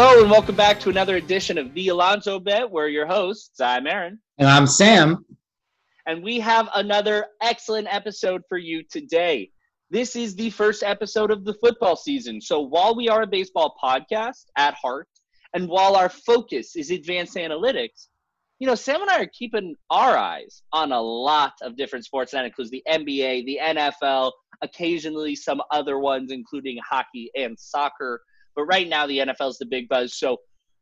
Hello and welcome back to another edition of The Alonzo Bet. We're your hosts. I'm Aaron. And I'm Sam. And we have another excellent episode for you today. This is the first episode of the football season. So while we are a baseball podcast at heart, and while our focus is advanced analytics, you know, Sam and I are keeping our eyes on a lot of different sports. and That includes the NBA, the NFL, occasionally some other ones, including hockey and soccer. But right now, the NFL is the big buzz. So,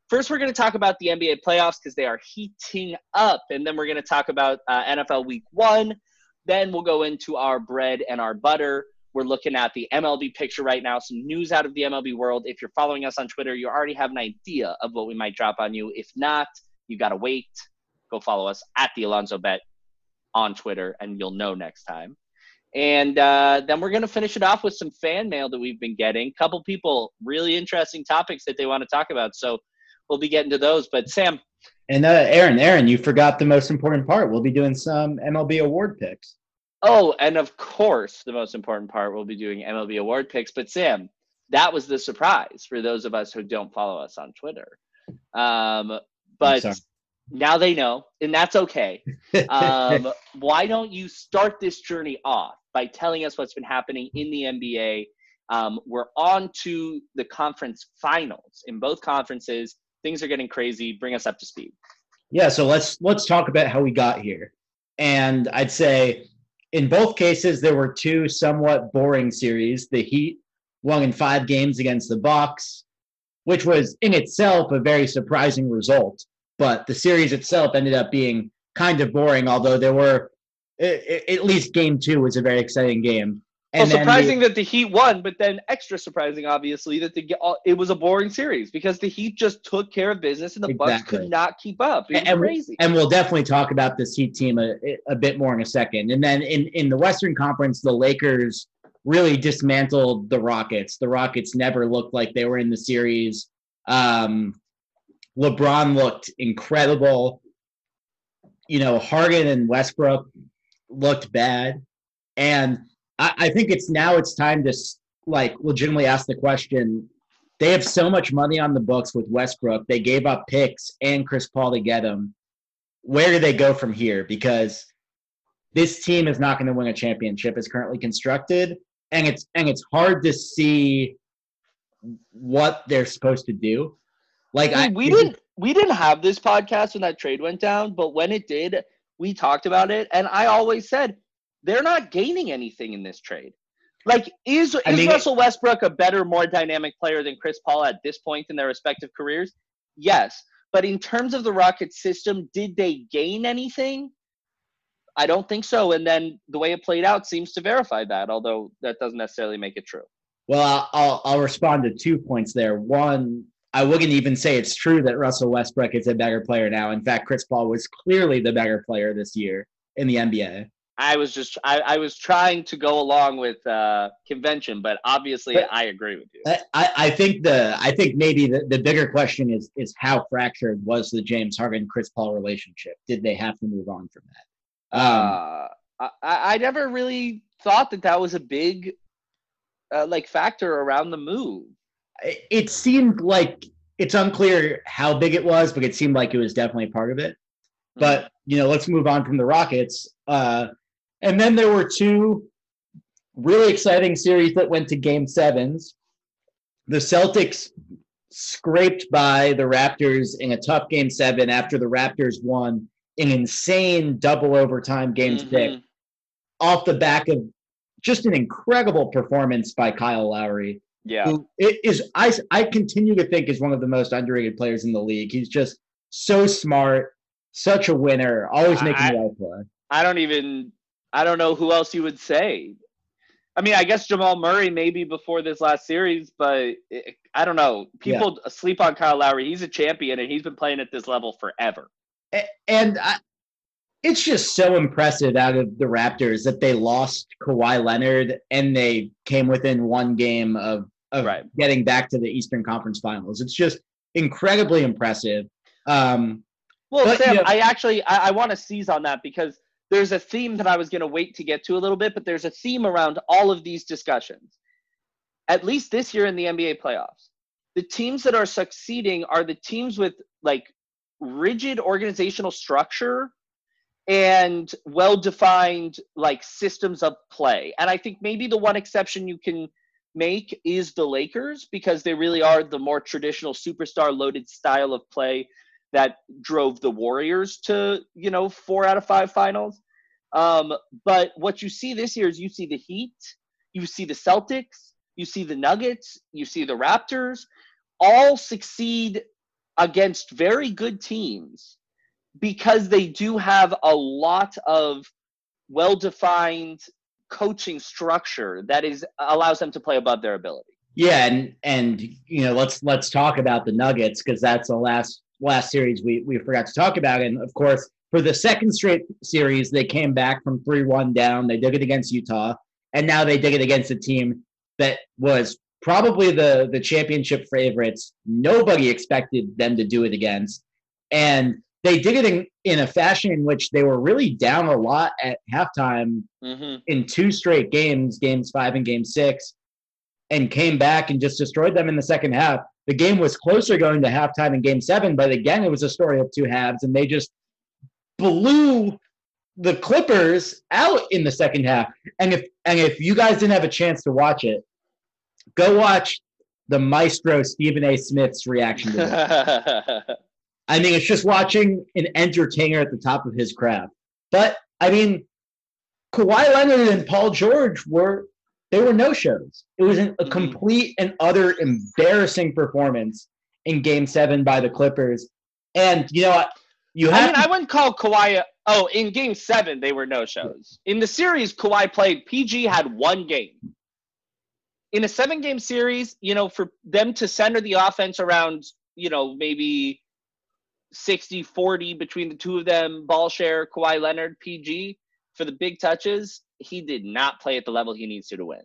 first, we're going to talk about the NBA playoffs because they are heating up. And then we're going to talk about uh, NFL week one. Then we'll go into our bread and our butter. We're looking at the MLB picture right now, some news out of the MLB world. If you're following us on Twitter, you already have an idea of what we might drop on you. If not, you got to wait. Go follow us at the Alonzo Bet on Twitter, and you'll know next time. And uh, then we're going to finish it off with some fan mail that we've been getting. A couple people, really interesting topics that they want to talk about. So we'll be getting to those. But Sam. And uh, Aaron, Aaron, you forgot the most important part. We'll be doing some MLB award picks. Oh, and of course, the most important part, we'll be doing MLB award picks. But Sam, that was the surprise for those of us who don't follow us on Twitter. Um, but now they know, and that's okay. Um, why don't you start this journey off by telling us what's been happening in the NBA? Um, we're on to the conference finals in both conferences. Things are getting crazy. Bring us up to speed. Yeah, so let's let's talk about how we got here. And I'd say in both cases there were two somewhat boring series. The Heat won in five games against the Bucks, which was in itself a very surprising result but the series itself ended up being kind of boring. Although there were at least game two was a very exciting game. And well, surprising the, that the Heat won, but then extra surprising, obviously, that the it was a boring series because the Heat just took care of business and the exactly. Bucks could not keep up. And, crazy. And we'll definitely talk about this Heat team a, a bit more in a second. And then in in the Western Conference, the Lakers really dismantled the Rockets. The Rockets never looked like they were in the series. Um, LeBron looked incredible. You know, Harden and Westbrook looked bad. And I, I think it's now it's time to like legitimately ask the question. They have so much money on the books with Westbrook. They gave up picks and Chris Paul to get him. Where do they go from here? Because this team is not going to win a championship as currently constructed, and it's and it's hard to see what they're supposed to do. Like I, we didn't we didn't have this podcast when that trade went down, but when it did, we talked about it, and I always said they're not gaining anything in this trade. Like, is is mean, Russell Westbrook a better, more dynamic player than Chris Paul at this point in their respective careers? Yes, but in terms of the Rockets system, did they gain anything? I don't think so. And then the way it played out seems to verify that, although that doesn't necessarily make it true. Well, I'll I'll respond to two points there. One, I wouldn't even say it's true that Russell Westbrook is a better player now. In fact, Chris Paul was clearly the better player this year in the NBA. I was just I, I was trying to go along with uh, convention, but obviously but I agree with you. I, I think the I think maybe the, the bigger question is is how fractured was the James Harden Chris Paul relationship? Did they have to move on from that? Um, uh, I, I never really thought that that was a big uh, like factor around the move it seemed like it's unclear how big it was, but it seemed like it was definitely part of it. Mm-hmm. But you know, let's move on from the Rockets. Uh, and then there were two really exciting series that went to Game Sevens. The Celtics scraped by the Raptors in a tough Game Seven after the Raptors won an insane double overtime Game mm-hmm. Six, off the back of just an incredible performance by Kyle Lowry. Yeah. Who is I I continue to think is one of the most underrated players in the league. He's just so smart, such a winner, always making I, the right play. I don't even I don't know who else you would say. I mean, I guess Jamal Murray maybe before this last series, but it, I don't know. People yeah. sleep on Kyle Lowry. He's a champion, and he's been playing at this level forever. And I, it's just so impressive out of the Raptors that they lost Kawhi Leonard and they came within one game of of right. getting back to the Eastern Conference Finals. It's just incredibly impressive. Um, well, but, Sam, you know, I actually I, I want to seize on that because there's a theme that I was going to wait to get to a little bit, but there's a theme around all of these discussions. At least this year in the NBA playoffs, the teams that are succeeding are the teams with like rigid organizational structure and well defined like systems of play. And I think maybe the one exception you can make is the Lakers because they really are the more traditional superstar loaded style of play that drove the Warriors to, you know, four out of five finals. Um, but what you see this year is you see the Heat, you see the Celtics, you see the Nuggets, you see the Raptors all succeed against very good teams because they do have a lot of well defined coaching structure that is allows them to play above their ability. Yeah, and and you know let's let's talk about the Nuggets because that's the last last series we we forgot to talk about, and of course for the second straight series they came back from three one down. They dug it against Utah, and now they did it against a team that was probably the the championship favorites. Nobody expected them to do it against, and they did it in, in a fashion in which they were really down a lot at halftime mm-hmm. in two straight games, games five and game six, and came back and just destroyed them in the second half. The game was closer going to halftime in game seven, but again, it was a story of two halves, and they just blew the Clippers out in the second half. And if and if you guys didn't have a chance to watch it, go watch the maestro Stephen A. Smith's reaction to it. I mean, it's just watching an entertainer at the top of his craft. But I mean, Kawhi Leonard and Paul George were they were no shows. It was an, a mm-hmm. complete and utter embarrassing performance in Game Seven by the Clippers. And you know what? You have I mean, to- I wouldn't call Kawhi. Oh, in Game Seven they were no shows. In the series, Kawhi played. PG had one game in a seven game series, you know, for them to center the offense around, you know, maybe 60 40 between the two of them, ball share, Kawhi Leonard, PG, for the big touches, he did not play at the level he needs to to win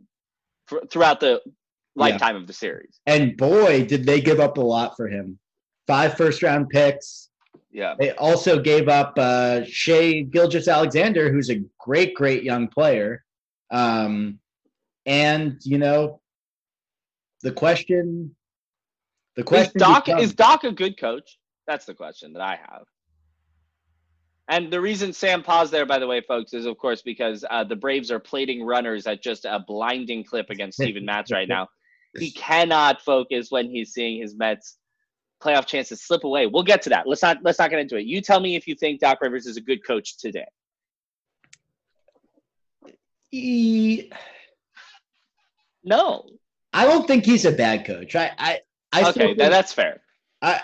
for, throughout the lifetime yeah. of the series. And boy, did they give up a lot for him. Five first round picks. Yeah. They also gave up uh, Shai Gilgeous-Alexander, who's a great, great young player. Um, and, you know, the question the question is Doc becomes, is Doc a good coach? That's the question that I have. And the reason Sam paused there, by the way, folks, is of course because uh, the Braves are plating runners at just a blinding clip against Steven Matz right now. He cannot focus when he's seeing his Mets playoff chances slip away. We'll get to that. Let's not let's not get into it. You tell me if you think Doc Rivers is a good coach today. He... No. I don't think he's a bad coach. I, I, I okay, think, that's fair. I,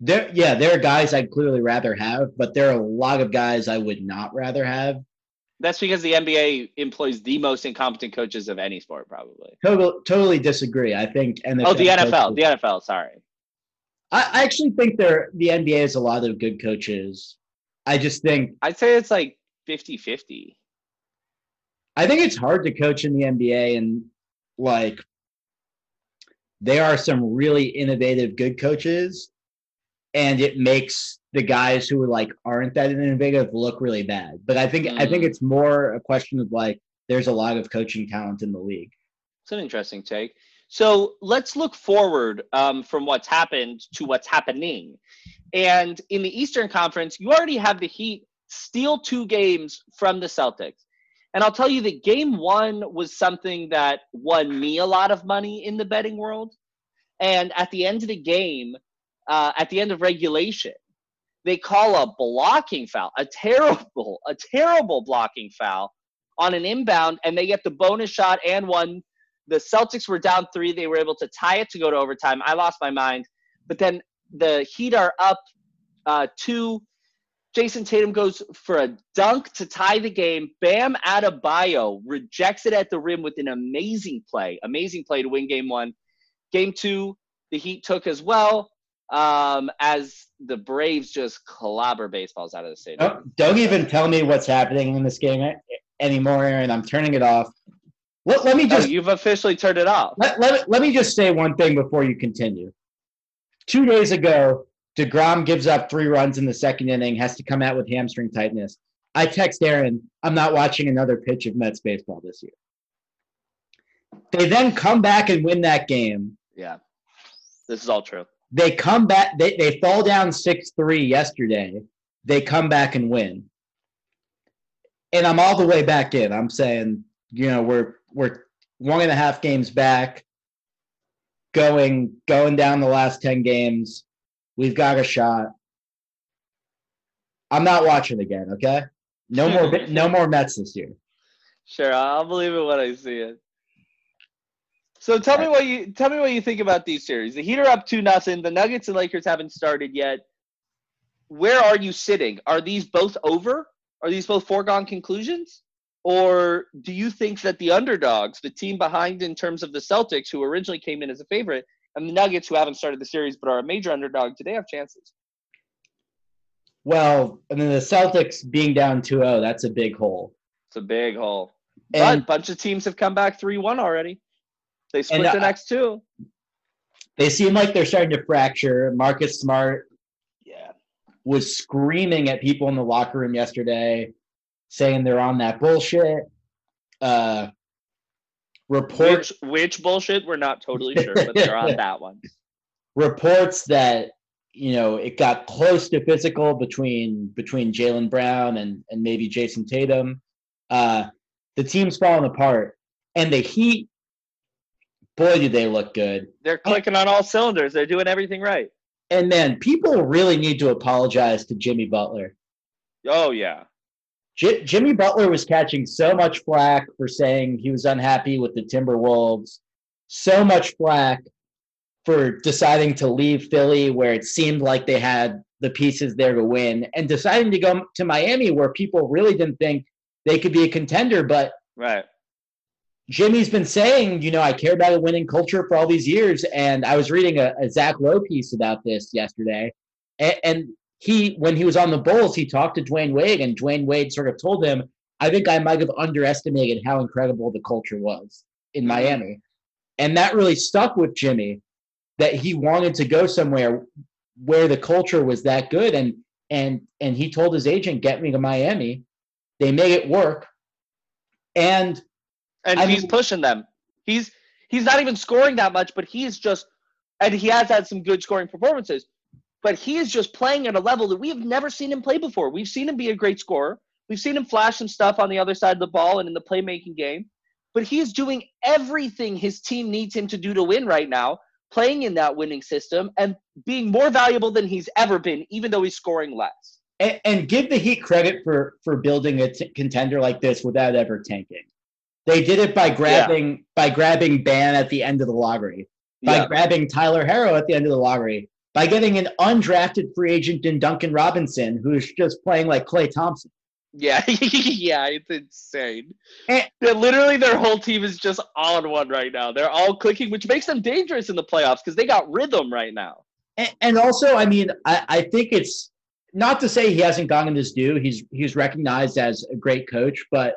there, yeah, there are guys I'd clearly rather have, but there are a lot of guys I would not rather have. That's because the NBA employs the most incompetent coaches of any sport, probably. Totally, totally disagree. I think and oh, the NFL, coaches, the NFL. Sorry, I, I actually think there the NBA has a lot of good coaches. I just think I'd say it's like 50-50. I think it's hard to coach in the NBA, and like there are some really innovative good coaches and it makes the guys who are like aren't that innovative look really bad but i think mm. i think mm. it's more a question of like there's a lot of coaching talent in the league it's an interesting take so let's look forward um, from what's happened to what's happening and in the eastern conference you already have the heat steal two games from the celtics and I'll tell you that game one was something that won me a lot of money in the betting world. And at the end of the game, uh, at the end of regulation, they call a blocking foul, a terrible, a terrible blocking foul on an inbound, and they get the bonus shot and one. The Celtics were down three. They were able to tie it to go to overtime. I lost my mind. But then the Heat are up uh, two Jayson Tatum goes for a dunk to tie the game. Bam Adebayo rejects it at the rim with an amazing play, amazing play to win game one. Game two, the Heat took as well um, as the Braves just clobber baseballs out of the stadium. Oh, don't even tell me what's happening in this game anymore, Aaron. I'm turning it off. Let, let me oh, just. Oh, you've officially turned it off. Let, let, let me just say one thing before you continue. Two days ago, DeGrom gives up three runs in the second inning, has to come out with hamstring tightness. I text Aaron, I'm not watching another pitch of Mets baseball this year. They then come back and win that game. Yeah. This is all true. They come back. They they fall down six three yesterday. They come back and win. And I'm all the way back in. I'm saying, you know, we're we're one and a half games back, going going down the last ten games. We've got a shot. I'm not watching again. Okay, no more no more Mets this year. Sure, I'll believe it when I see it. So tell me what you tell me what you think about these series. The Heat are up two nothing. The Nuggets and Lakers haven't started yet. Where are you sitting? Are these both over? Are these both foregone conclusions? Or do you think that the underdogs, the team behind in terms of the Celtics, who originally came in as a favorite, and the Nuggets, who haven't started the series but are a major underdog, do they have chances? Well, I mean, the Celtics being down 2 0, that's a big hole. It's a big hole. And, but a bunch of teams have come back 3 1 already. They split and, uh, the next two. They seem like they're starting to fracture. Marcus Smart yeah. was screaming at people in the locker room yesterday, saying they're on that bullshit. Uh, reports which, which bullshit we're not totally sure, but they're on that one. Reports that you know it got close to physical between between Jaylen Brown and and maybe Jayson Tatum. Uh, the team's falling apart, and the Heat boy, do they look good. They're clicking on all cylinders. They're doing everything right. And then people really need to apologize to Jimmy Butler. Oh yeah. J- Jimmy Butler was catching so much flack for saying he was unhappy with the Timberwolves, so much flack for deciding to leave Philly where it seemed like they had the pieces there to win and deciding to go to Miami where people really didn't think they could be a contender but right Jimmy's been saying, you know, I care about a winning culture for all these years. And I was reading a, a Zach Lowe piece about this yesterday. And, and, he, when he was on the Bulls, he talked to Dwyane Wade, and Dwyane Wade sort of told him, I think I might have underestimated how incredible the culture was in mm-hmm. Miami. And that really stuck with Jimmy that he wanted to go somewhere where the culture was that good. And and and he told his agent, get me to Miami. They made it work. And and I he's mean, pushing them. He's he's not even scoring that much, but he's just and he has had some good scoring performances. But he is just playing at a level that we have never seen him play before. We've seen him be a great scorer. We've seen him flash some stuff on the other side of the ball and in the playmaking game. But he is doing everything his team needs him to do to win right now, playing in that winning system and being more valuable than he's ever been, even though he's scoring less. And, and give the Heat credit for for building a t- contender like this without ever tanking. They did it by grabbing yeah. by grabbing Bam at the end of the lottery, by yeah. grabbing Tyler Herro at the end of the lottery, by getting an undrafted free agent in Duncan Robinson, who's just playing like Klay Thompson. Yeah, yeah, it's insane. Eh. And, literally, their whole team is just on one right now. They're all clicking, which makes them dangerous in the playoffs because they got rhythm right now. And, and also, I mean, I, I think it's not to say he hasn't gotten his due. He's he's recognized as a great coach, but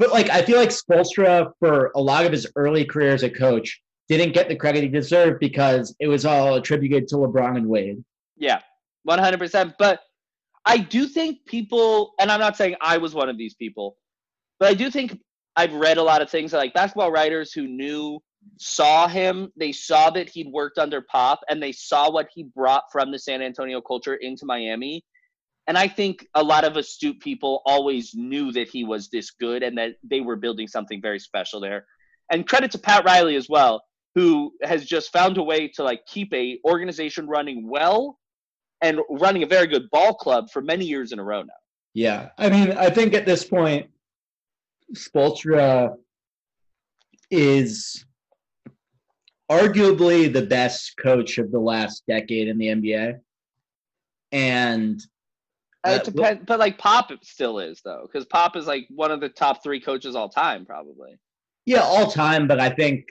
but like I feel like Spoelstra for a lot of his early career as a coach didn't get the credit he deserved because it was all attributed to LeBron and Wade. Yeah, one hundred percent. But I do think people, and I'm not saying I was one of these people, but I do think I've read a lot of things like basketball writers who knew saw him they saw that he'd worked under pop and they saw what he brought from the san antonio culture into miami and I think a lot of astute people always knew that he was this good and that they were building something very special there. And credit to Pat Riley as well, who has just found a way to like keep a organization running well and running a very good ball club for many years in a row now. Yeah. I mean, I think at this point, Spoelstra is arguably the best coach of the last decade in the NBA. And uh, it depends, but like Pop still is though, because Pop is like one of the top three coaches all time, probably. Yeah, all time. But I think,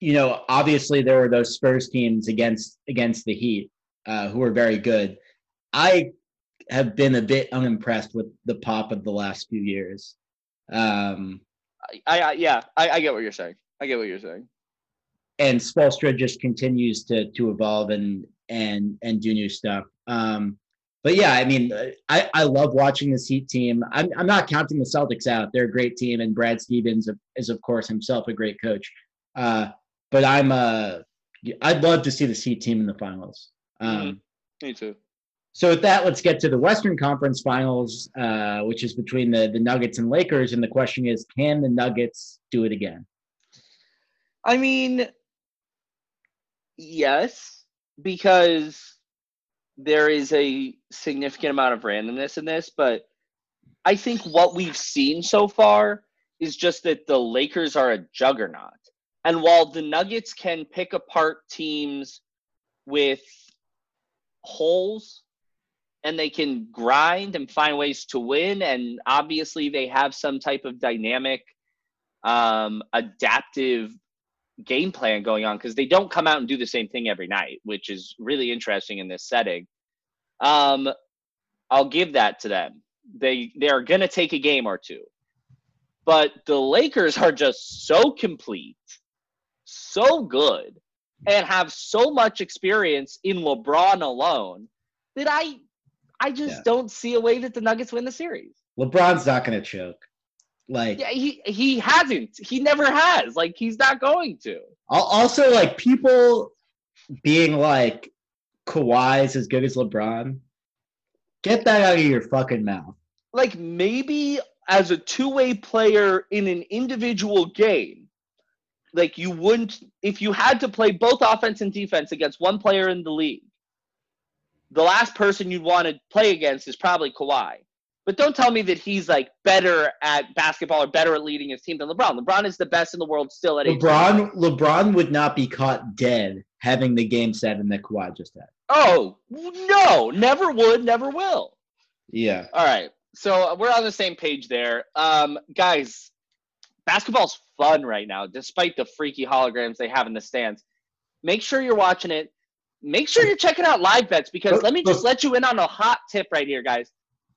you know, obviously there were those Spurs teams against against the Heat uh, who were very good. I have been a bit unimpressed with the Pop of the last few years. Um, I, I yeah, I, I get what you're saying. I get what you're saying. And Spoelstra just continues to to evolve and and and do new stuff. Um, but yeah, I mean, I, I love watching this Heat team. I'm, I'm not counting the Celtics out. They're a great team, and Brad Stevens is, of course, himself a great coach. Uh, but I'm uh, I'd love to see the Heat team in the finals. Um, mm-hmm. Me too. So with that, let's get to the Western Conference Finals, uh, which is between the the Nuggets and Lakers. And the question is, can the Nuggets do it again? I mean, yes, because there is a significant amount of randomness in this, but I think what we've seen so far is just that the Lakers are a juggernaut. And while the Nuggets can pick apart teams with holes and they can grind and find ways to win, and obviously they have some type of dynamic, um, adaptive game plan going on because they don't come out and do the same thing every night, which is really interesting in this setting. Um, I'll give that to them. They they are going to take a game or two, but the Lakers are just so complete, so good, and have so much experience in LeBron alone that I I just yeah. don't see a way that the Nuggets win the series. LeBron's not going to choke. Like yeah, he he hasn't. He never has. Like he's not going to. Also, like people being like Kawhi's as good as LeBron. Get that out of your fucking mouth. Like maybe as a two-way player in an individual game, like you wouldn't if you had to play both offense and defense against one player in the league. The last person you'd want to play against is probably Kawhi. But don't tell me that he's like better at basketball or better at leading his team than LeBron. LeBron is the best in the world still at LeBron. 18. LeBron would not be caught dead having the game seven that Kawhi just had. Oh no, never would, never will. Yeah. All right. So we're on the same page there, um, guys. Basketball's fun right now, despite the freaky holograms they have in the stands. Make sure you're watching it. Make sure you're checking out live bets because let me just let you in on a hot tip right here, guys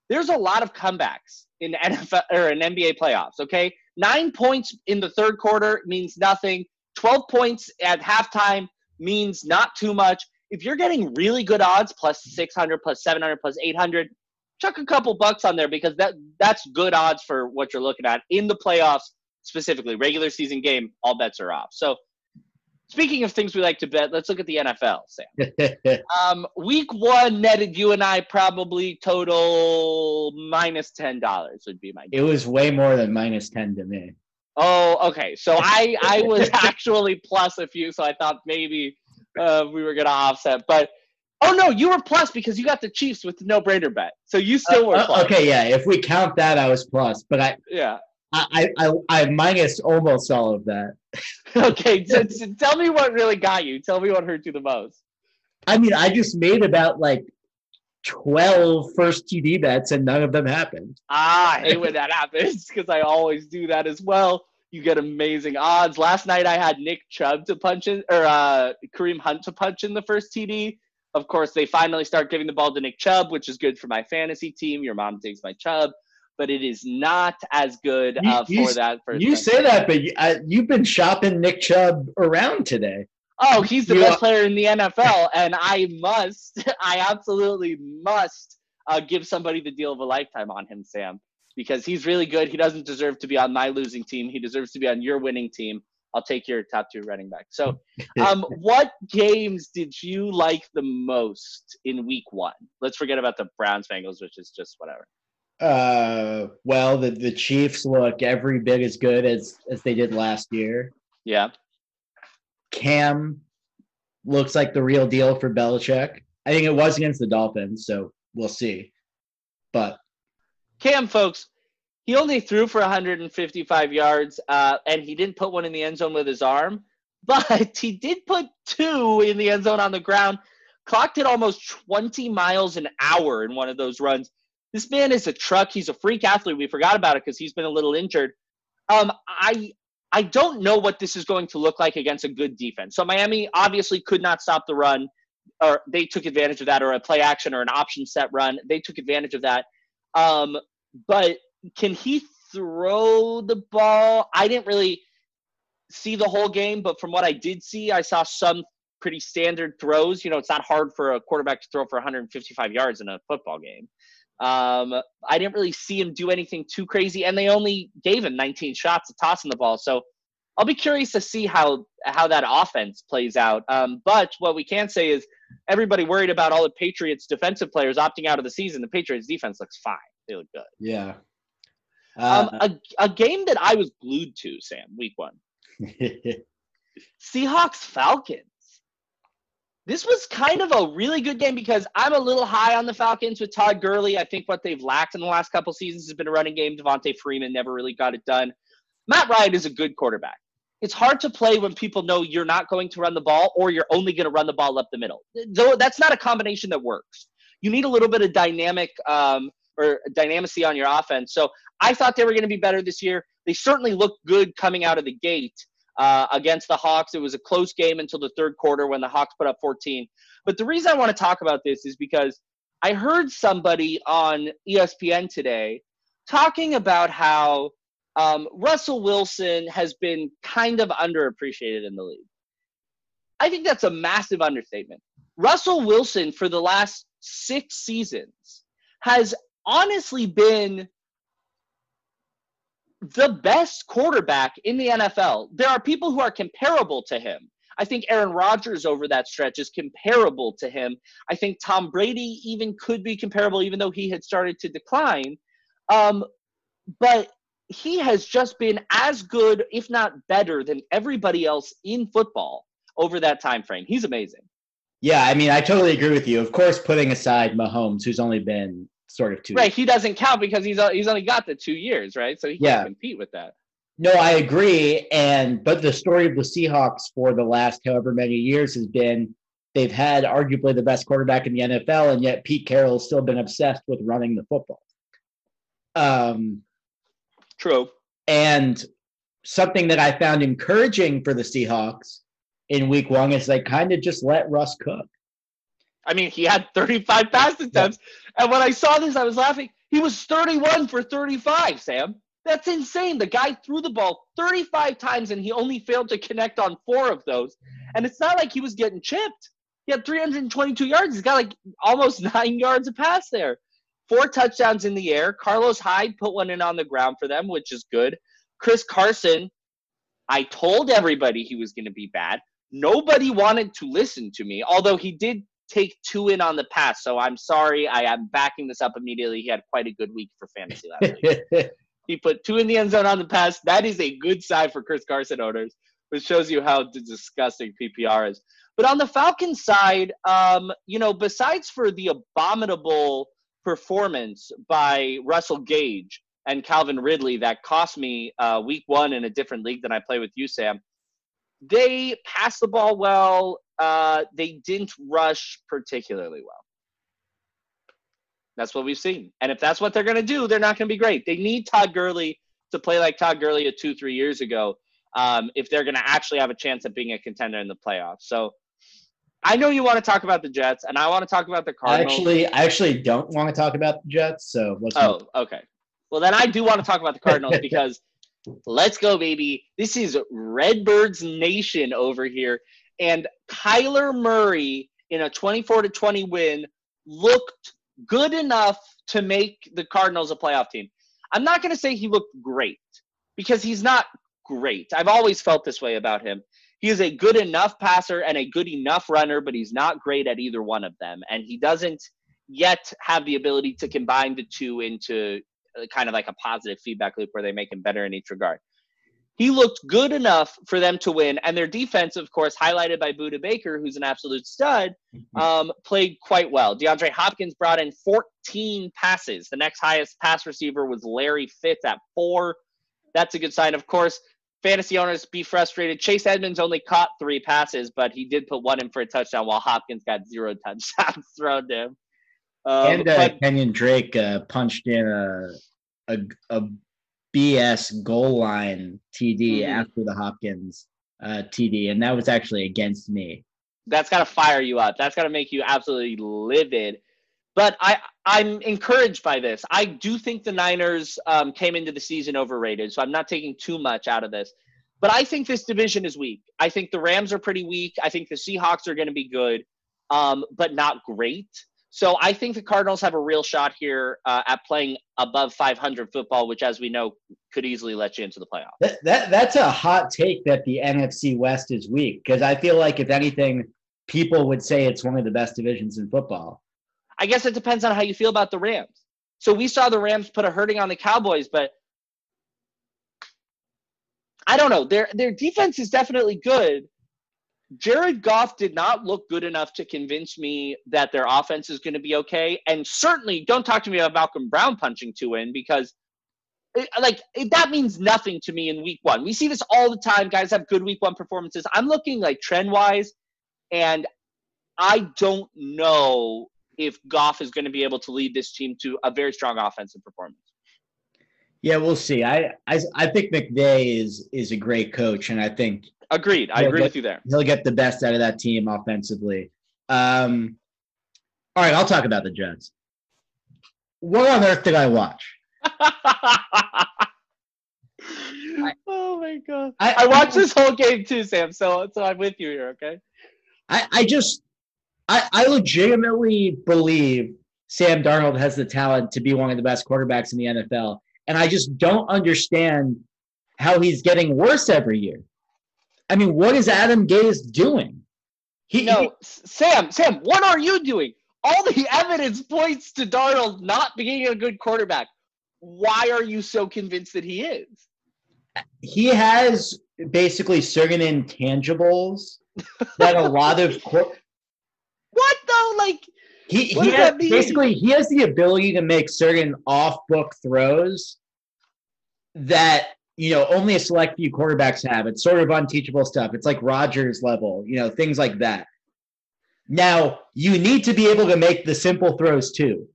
there's a lot of comebacks in NFL or in NBA playoffs. Okay, nine points in the third quarter means nothing. Twelve points at halftime means not too much. If you're getting really good odds, plus 600, plus 700, plus 800, chuck a couple bucks on there because that that's good odds for what you're looking at in the playoffs specifically. Regular season game, all bets are off. So Speaking of things we like to bet, let's look at the NFL, Sam. um, week one netted you and I probably total minus ten dollars would be my. Guess. It was way more than minus ten to me. Oh, okay. So I I was actually plus a few, so I thought maybe uh, we were gonna offset, but oh no, you were plus because you got the Chiefs with the no brainer bet, so you still uh, were. Uh, okay, yeah. If we count that, I was plus, but I yeah. I, I, I minus almost all of that. okay, so, so tell me what really got you. Tell me what hurt you the most. I mean, I just made about like 12 first TD bets and none of them happened. Ah, I hate when that happens because I always do that as well. You get amazing odds. Last night I had Nick Chubb to punch in, or uh, Kareem Hunt to punch in the first TD. Of course, they finally start giving the ball to Nick Chubb, which is good for my fantasy team. Your mom takes my Chubb but it is not as good uh, you, for that. First you say that, but you, uh, you've been shopping Nick Chubb around today. Oh, he's the best player in the NFL, and I must, I absolutely must uh, give somebody the deal of a lifetime on him, Sam, because he's really good. He doesn't deserve to be on my losing team. He deserves to be on your winning team. I'll take your top two running back. So, um, what games did you like the most in week one? Let's forget about the Browns Bengals, which is just whatever. Uh, well, the the Chiefs look every bit as good as as they did last year. Yeah. Cam looks like the real deal for Belichick. I think it was against the Dolphins, so we'll see. But Cam, folks, he only threw for 155 yards, uh, and he didn't put one in the end zone with his arm, but he did put two in the end zone on the ground. Clocked it almost 20 miles an hour in one of those runs. This man is a truck. He's a freak athlete. We forgot about it because he's been a little injured. Um, I I don't know what this is going to look like against a good defense. So Miami obviously could not stop the run, or they took advantage of that, or a play action or an option set run. They took advantage of that. Um, but can he throw the ball? I didn't really see the whole game, but from what I did see, I saw some pretty standard throws. You know, it's not hard for a quarterback to throw for 155 yards in a football game. Um, I didn't really see him do anything too crazy, and they only gave him 19 shots of tossing the ball. So I'll be curious to see how how that offense plays out. Um, but what we can say is everybody worried about all the Patriots defensive players opting out of the season. The Patriots defense looks fine. They look good. Yeah. Um, uh, a, a game that I was glued to, Sam, week one. Seahawks Falcons. This was kind of a really good game because I'm a little high on the Falcons with Todd Gurley. I think what they've lacked in the last couple seasons has been a running game. Devonta Freeman never really got it done. Matt Ryan is a good quarterback it's hard to play when people know you're not going to run the ball or you're only going to run the ball up the middle. Though that's not a combination that works. You need a little bit of dynamic um, or dynamicy on your offense. So I thought they were going to be better this year. They certainly looked good coming out of the gate uh, against the Hawks. It was a close game until the third quarter when the Hawks put up 14. But the reason I want to talk about this is because I heard somebody on ESPN today talking about how um, Russell Wilson has been kind of underappreciated in the league. I think that's a massive understatement. Russell Wilson, for the last six seasons, has honestly been the best quarterback in the NFL. There are people who are comparable to him. I think Aaron Rodgers over that stretch is comparable to him. I think Tom Brady even could be comparable, even though he had started to decline. Um, but he has just been as good, if not better, than everybody else in football over that time frame. He's amazing. Yeah, I mean, I totally agree with you. Of course, putting aside Mahomes, who's only been sort of two. Right, he doesn't count because he's he's only got the two years, right? So he yeah. can't compete with that. No, I agree. And but the story of the Seahawks for the last however many years has been they've had arguably the best quarterback in the NFL, and yet Pete Carroll's still been obsessed with running the football. Um, True. And something that I found encouraging for the Seahawks in week one is they kind of just let Russ cook. I mean, he had 35 pass attempts. And when I saw this, I was laughing. He was 31 for 35, Sam. That's insane. The guy threw the ball 35 times and he only failed to connect on four of those. And it's not like he was getting chipped. He had 322 yards. He's got like almost nine yards of pass there four touchdowns in the air. Carlos Hyde put one in on the ground for them, which is good. Chris Carson, I told everybody he was going to be bad. Nobody wanted to listen to me, although he did take two in on the pass. So I'm sorry. I am backing this up immediately. He had quite a good week for fantasy last week. he put two in the end zone on the pass. That is a good sign for Chris Carson owners, which shows you how disgusting PPR is. But on the Falcons side, um, you know, besides for the abominable performance by Russell Gage and Calvin Ridley that cost me uh, week one in a different league than I play with you, Sam. They pass the ball well. Uh, they didn't rush particularly well. That's what we've seen. And if that's what they're going to do, they're not going to be great. They need Todd Gurley to play like Todd Gurley two, three years ago um, if they're going to actually have a chance at being a contender in the playoffs. So I know you want to talk about the Jets, and I want to talk about the Cardinals. Actually, I actually don't want to talk about the Jets. So let's. Oh, move. okay. Well, then I do want to talk about the Cardinals because let's go, baby. This is Redbirds Nation over here, and Kyler Murray in a 24 to 20 win looked good enough to make the Cardinals a playoff team. I'm not going to say he looked great because he's not great. I've always felt this way about him he is a good enough passer and a good enough runner, but he's not great at either one of them. And he doesn't yet have the ability to combine the two into uh, kind of like a positive feedback loop where they make him better in each regard. He looked good enough for them to win, and their defense, of course, highlighted by Budda Baker, who's an absolute stud, mm-hmm. um, played quite well. DeAndre Hopkins brought in 14 passes. The next highest pass receiver was Larry Fitz at four. That's a good sign. Of course, fantasy owners be frustrated. Chase Edmonds only caught three passes, but he did put one in for a touchdown, while Hopkins got zero touchdowns thrown to him. Um, and uh, but, Kenyan Drake uh, punched in a, a, a BS goal line TD mm-hmm. after the Hopkins uh, TD, and that was actually against me. That's got to fire you up. That's got to make you absolutely livid. But I, I'm encouraged by this. I do think the Niners um, came into the season overrated, so I'm not taking too much out of this. But I think this division is weak. I think the Rams are pretty weak. I think the Seahawks are going to be good, um, but not great. So I think the Cardinals have a real shot here uh, at playing above 500 football, which, as we know, could easily let you into the playoffs. That, that that's a hot take that the NFC West is weak because I feel like if anything, people would say it's one of the best divisions in football. I guess it depends on how you feel about the Rams. So we saw the Rams put a hurting on the Cowboys, but I don't know. Their their defense is definitely good. Jared Goff did not look good enough to convince me that their offense is going to be okay. And certainly don't talk to me about Malcolm Brown punching two in because eh, it, like that means nothing to me in week one. We see this all the time. Guys have good week one performances. I'm looking like trend wise, and I don't know if Goff is going to be able to lead this team to a very strong offensive performance. Yeah, we'll see. I I, I think McVay is is a great coach, and I think agreed. I agree get, with you there. He'll get the best out of that team offensively. Um, all right, I'll talk about the Jets. What on earth did I watch? oh my god! I, I watched this whole game too, Sam. So so I'm with you here. Okay. I I just I I legitimately believe Sam Darnold has the talent to be one of the best quarterbacks in the NFL. And I just don't understand how he's getting worse every year. I mean, what is Adam Gase doing? He, no, he, Sam, Sam, what are you doing? All the evidence points to Darnold not being a good quarterback. Why are you so convinced that he is? He has basically certain intangibles that a lot of cor- what though? Like he, he has, basically he has the ability to make certain off book throws that you know only a select few quarterbacks have. It's sort of unteachable stuff. It's like Rodgers level, you know, things like that. Now you need to be able to make the simple throws too,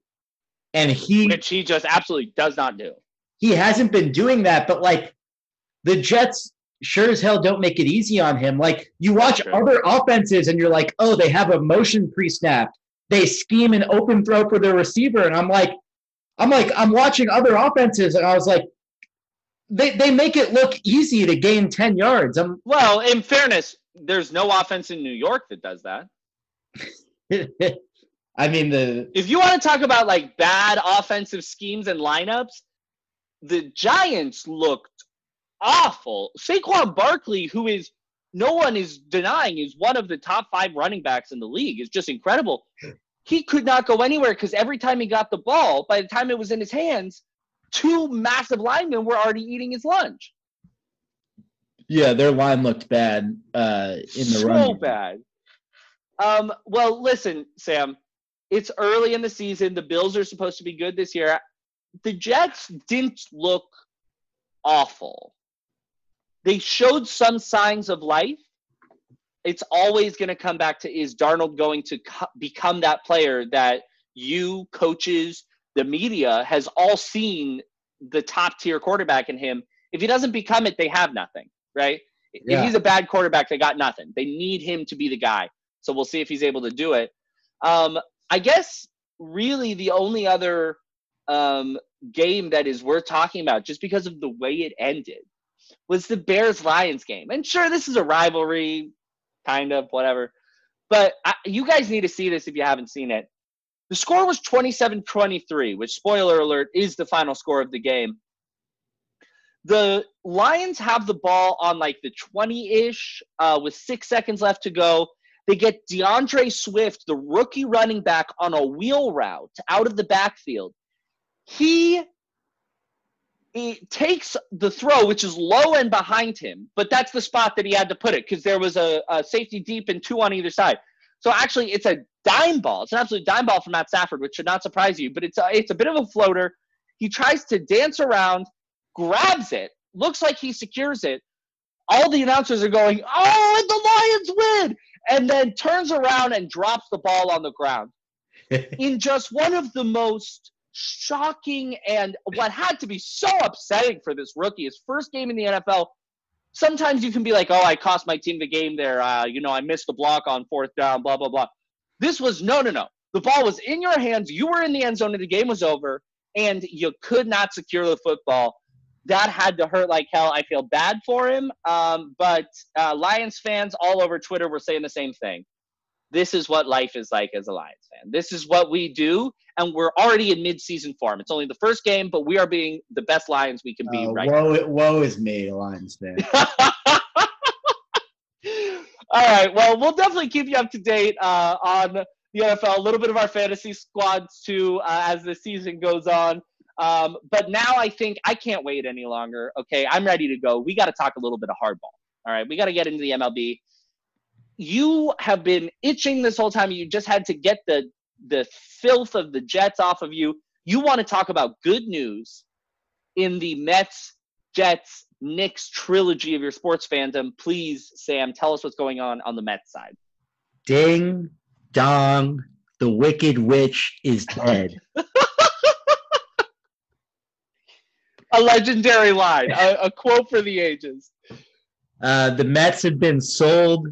and he which he just absolutely does not do. He hasn't been doing that, but like the Jets sure as hell don't make it easy on him. Like you watch other offenses and you're like, oh, they have a motion pre-snapped they scheme an open throw for their receiver. And I'm like, I'm like, I'm watching other offenses, and I was like, they, they make it look easy to gain 10 yards. I'm, well, in fairness, there's no offense in New York that does that. I mean, the if you want to talk about like bad offensive schemes and lineups, the Giants looked awful. Saquon Barkley, who is no one is denying is one of the top five running backs in the league, is just incredible he could not go anywhere because every time he got the ball, by the time it was in his hands, two massive linemen were already eating his lunch. Yeah, their line looked bad uh, in the so run. So bad. Um, well, listen, Sam, it's early in the season. The Bills are supposed to be good this year. The Jets didn't look awful. They showed some signs of life, it's always going to come back to is Darnold going to co- become that player that you, coaches, the media has all seen the top tier quarterback in him. If he doesn't become it, they have nothing, right? Yeah. If he's a bad quarterback, they got nothing. They need him to be the guy. So we'll see if he's able to do it. Um, I guess really the only other um, game that is worth talking about, just because of the way it ended, was the Bears Lions game. And sure, this is a rivalry kind of, whatever. But I, you guys need to see this if you haven't seen it. The score was 27 23, which, spoiler alert, is the final score of the game. The Lions have the ball on like the 20 ish uh, with six seconds left to go. They get D'Andre Swift, the rookie running back, on a wheel route out of the backfield. He he takes the throw, which is low and behind him, but that's the spot that he had to put it because there was a, a, safety deep and two on either side. So actually, it's a dime ball. It's an absolute dime ball from Matt Stafford, which should not surprise you. But it's a, it's a bit of a floater. He tries to dance around, grabs it, looks like he secures it. All the announcers are going, "Oh, and the Lions win!" And then turns around and drops the ball on the ground in just one of the most shocking and what had to be so upsetting for this rookie, his first game in the NFL. Sometimes you can be like, oh, I cost my team the game there. Uh, you know, I missed the block on fourth down, blah, blah, blah. This was no, no, no. The ball was in your hands. You were in the end zone and the game was over, and you could not secure the football. That had to hurt like hell. I feel bad for him. Um, but uh, Lions fans all over Twitter were saying the same thing. This is what life is like as a Lions fan. This is what we do, and we're already in mid-season form. It's only the first game, but we are being the best Lions we can be Uh, right woe, woe is me, Lions fan. All right. Well, we'll definitely keep you up to date uh, on the NFL. A little bit of our fantasy squads too uh, as the season goes on. Um, but now I think I can't wait any longer. Okay, I'm ready to go. We got to talk a little bit of hardball. All right, we got to get into the MLB. You have been itching this whole time. You just had to get the the filth of the Jets off of you. You want to talk about good news in the Mets, Jets, Knicks trilogy of your sports fandom. Please, Sam, tell us what's going on on the Mets side. Ding dong, the wicked witch is dead. A legendary line, a, a quote for the ages. Uh, the Mets have been sold.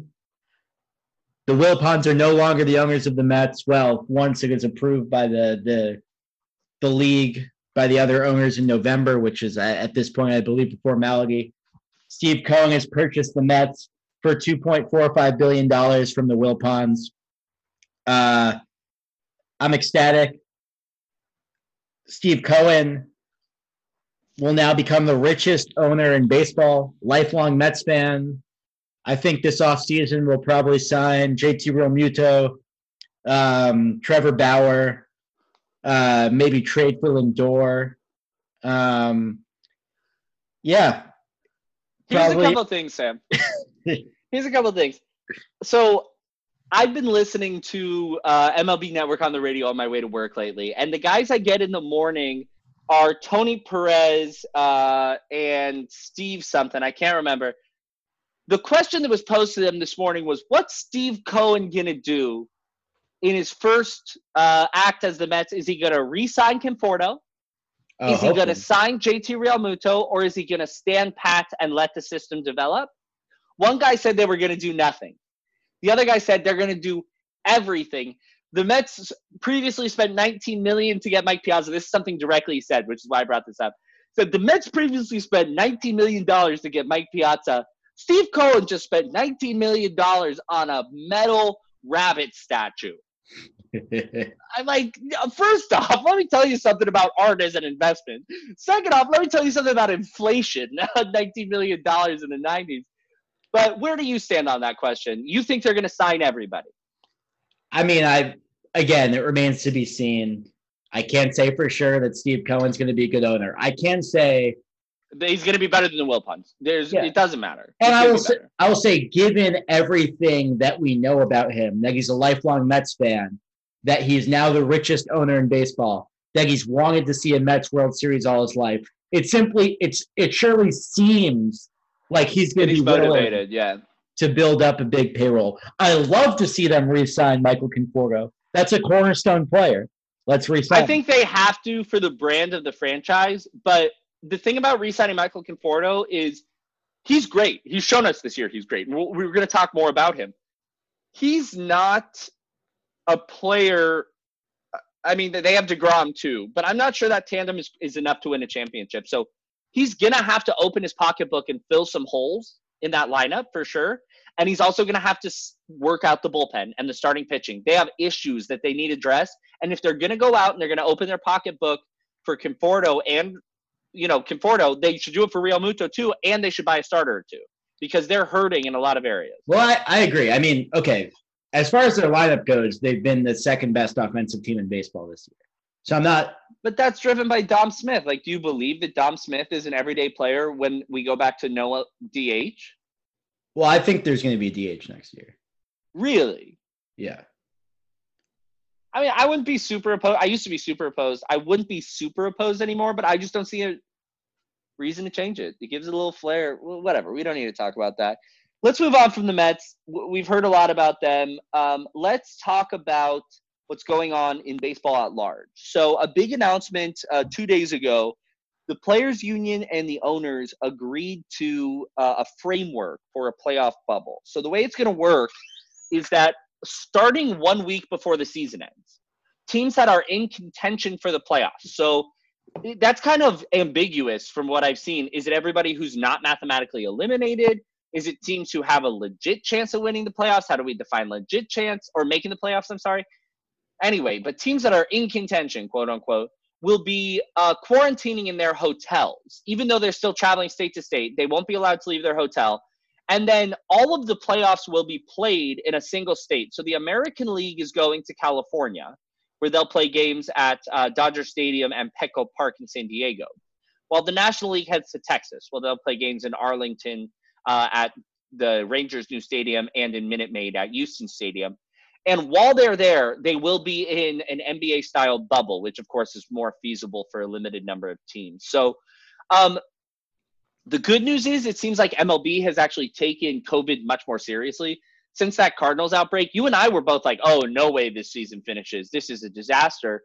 The Wilpons are no longer the owners of the Mets. Well, once it is approved by the the the league by the other owners in November, which is at at this point, I believe, before Malaga. Steve Cohen has purchased the Mets for two point four five billion dollars from the Wilpons. Uh, I'm ecstatic. Steve Cohen will now become the richest owner in baseball, lifelong Mets fan. I think this offseason we'll probably sign JT Realmuto, um, Trevor Bauer, uh, maybe trade for Lindor. Um, yeah. Here's Probably- a couple of things, Sam. Here's a couple of things. So I've been listening to uh, MLB Network on the radio on my way to work lately, and the guys I get in the morning are Tony Perez uh, and Steve something. I can't remember. The question that was posed to them this morning was, "What's Steve Cohen gonna do in his first uh, act as the Mets? Is he gonna re-sign Conforto? Oh, is he going to sign JT Realmuto or is he going to stand pat and let the system develop? One guy said they were going to do nothing. The other guy said they're going to do everything. The Mets previously spent 19 million to get Mike Piazza. This is something directly he said, which is why I brought this up. Said the Mets previously spent 19 million dollars to get Mike Piazza. Steve Cohen just spent 19 million dollars on a metal rabbit statue. I'm like, first off, let me tell you something about art as an investment. Second off, let me tell you something about inflation. $19 million in the 90s. But where do you stand on that question? You think they're going to sign everybody? I mean, I again, it remains to be seen. I can't say for sure that Steve Cohen's going to be a good owner. I can say, He's going to be better than the Wilpons. There's, Yeah. It doesn't matter. and He's I will be say. I will say, given everything that we know about him, that he's a lifelong Mets fan, that he's now the richest owner in baseball, that he's wanted to see a Mets World Series all his life. It simply, it's it surely seems like he's going to be willing motivated, yeah. to build up a big payroll. I love to see them re-sign Michael Conforto. That's a cornerstone player. Let's re-sign. I think they have to for the brand of the franchise. But the thing about re-signing Michael Conforto is he's great. He's shown us this year he's great. And we're, we're going to talk more about him. He's not a player. I mean, they have Degrom too, but I'm not sure that tandem is, is enough to win a championship. So he's going to have to open his pocketbook and fill some holes in that lineup for sure. And he's also going to have to work out the bullpen and the starting pitching. They have issues that they need addressed. And if they're going to go out and they're going to open their pocketbook for Conforto and, you know, Conforto, they should do it for Realmuto too, and they should buy a starter or two because they're hurting in a lot of areas. Well, I, I agree. I mean, okay, as far as their lineup goes, they've been the second best offensive team in baseball this year. So I'm not. But that's driven by Dom Smith. Like, do you believe that Dom Smith is an everyday player when we go back to Noah DH? Well, I think there's going to be a DH next year. Really? Yeah. I mean, I wouldn't be super opposed. I used to be super opposed. I wouldn't be super opposed anymore, but I just don't see a reason to change it. It gives it a little flair. Well, whatever. We don't need to talk about that. Let's move on from the Mets. We've heard a lot about them. Um, let's talk about what's going on in baseball at large. So, a big announcement uh, two days ago the Players Union and the owners agreed to uh, a framework for a playoff bubble. So, the way it's going to work is that starting one week before the season ends, teams that are in contention for the playoffs. So that's kind of ambiguous from what I've seen. Is it everybody who's not mathematically eliminated? Is it teams who have a legit chance of winning the playoffs? How do we define legit chance or making the playoffs? I'm sorry. Anyway, but teams that are in contention, quote unquote, will be uh, quarantining in their hotels, even though they're still traveling state to state. They won't be allowed to leave their hotel. And then all of the playoffs will be played in a single state. So the American League is going to California, where they'll play games at uh, Dodger Stadium and Petco Park in San Diego. While the National League heads to Texas, where they'll play games in Arlington uh, at the Rangers' new stadium and in Minute Maid at Houston Stadium. And while they're there, they will be in an NBA style bubble, which of course is more feasible for a limited number of teams. So, um, the good news is it seems like MLB has actually taken COVID much more seriously. Since that Cardinals outbreak, you and I were both like, oh, no way this season finishes. This is a disaster.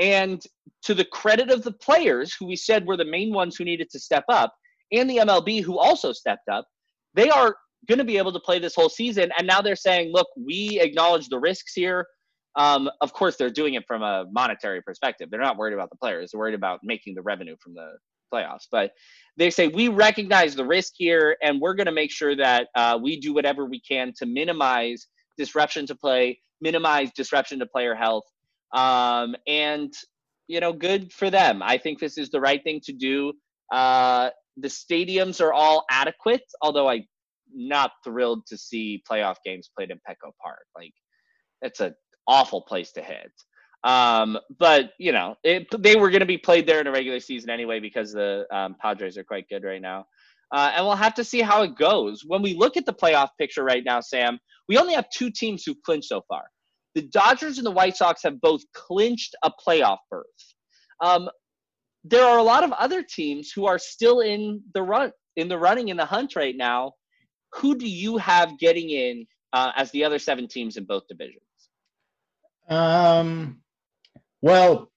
And to the credit of the players who we said were the main ones who needed to step up, and the MLB who also stepped up, they are going to be able to play this whole season. And now they're saying, look, we acknowledge the risks here. Um, of course, they're doing it from a monetary perspective. They're not worried about the players. They're worried about making the revenue from the playoffs. But they say we recognize the risk here, and we're going to make sure that uh, we do whatever we can to minimize disruption to play, minimize disruption to player health, um, and you know, good for them. I think this is the right thing to do. Uh, the stadiums are all adequate, although I'm not thrilled to see playoff games played in Petco Park. Like it's an awful place to hit. Um, but you know, it, they were going to be played there in a regular season anyway because the um, Padres are quite good right now. Uh, and we'll have to see how it goes. When we look at the playoff picture right now, Sam, we only have two teams who've clinched so far. The Dodgers and the White Sox have both clinched a playoff berth. Um, there are a lot of other teams who are still in the run, in the running, in the hunt right now who do you have getting in uh, as the other seven teams in both divisions? Um, well,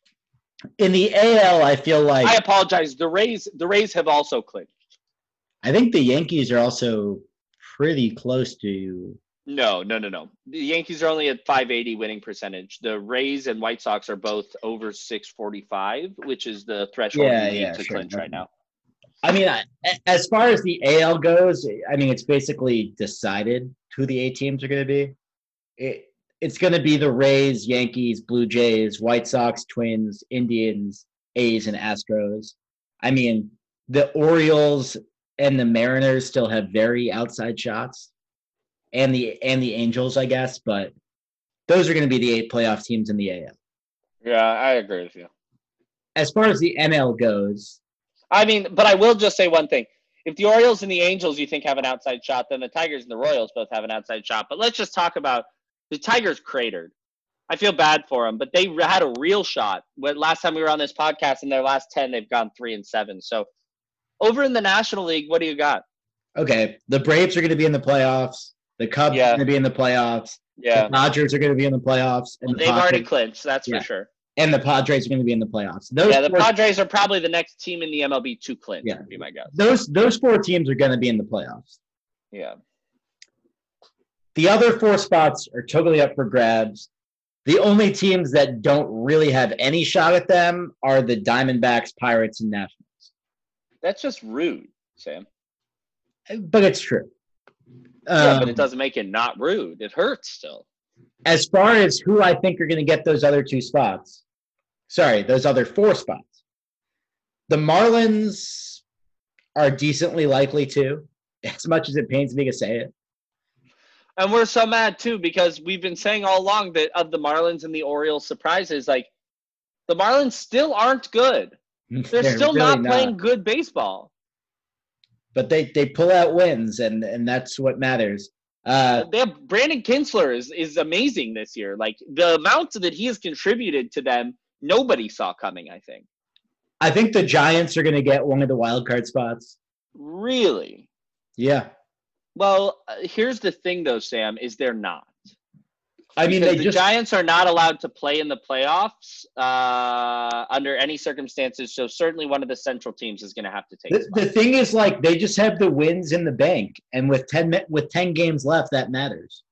in the AL, I feel like I apologize. The Rays, the Rays have also clinched. I think the Yankees are also pretty close to. No, no, no, no. The Yankees are only at 580 winning percentage. The Rays and White Sox are both over 645, which is the threshold yeah, you need yeah, to sure. clinch right now. I mean, as far as the AL goes, I mean, it's basically decided who the A teams are going to be. It, it's going to be the Rays, Yankees, Blue Jays, White Sox, Twins, Indians, A's, and Astros. I mean, the Orioles and the Mariners still have very outside shots, and the and the Angels, I guess, but those are going to be the eight playoff teams in the AL. Yeah, I agree with you. As far as the NL goes, I mean, but I will just say one thing. If the Orioles and the Angels you think have an outside shot, then the Tigers and the Royals both have an outside shot. But let's just talk about the Tigers cratered. I feel bad for them, but they had a real shot. Last time we were on this podcast, in their last ten, they've gone three and seven. So, over in the National League, what do you got? Okay, the Braves are going to be in the playoffs. The Cubs yeah. are going to be in the playoffs. Yeah, the Dodgers are going to be in the playoffs. And well, the they've Padres, already clinched. That's yeah. for sure and the Padres are going to be in the playoffs. Those yeah, the four, Padres are probably the next team in the MLB to clinch. Yeah, be my guess. Those those four teams are going to be in the playoffs. Yeah. The other four spots are totally up for grabs. The only teams that don't really have any shot at them are the Diamondbacks, Pirates, and Nationals. That's just rude, Sam. But it's true. Yeah, um, but it doesn't make it not rude. It hurts still as far as who I think are going to get those other two spots, sorry, those other four spots, the Marlins are decently likely to, as much as it pains me to say it. And we're so mad too because we've been saying all along that of the Marlins and the Orioles surprises, like the Marlins still aren't good. They're, They're still really not playing not. good baseball. But they they pull out wins, and and that's what matters. Uh, they have Brandon Kintzler is is amazing this year. Like the amount that he has contributed to them, nobody saw coming. I think. I think the Giants are going to get one of the wild card spots. Really? Yeah. Well, uh, here's the thing, though, Sam, is they're not. I mean, the just, Giants are not allowed to play in the playoffs uh, under any circumstances. So certainly, one of the central teams is going to have to take. The, the, thing is, like, they just have the wins in the bank, and with ten with ten games left, that matters.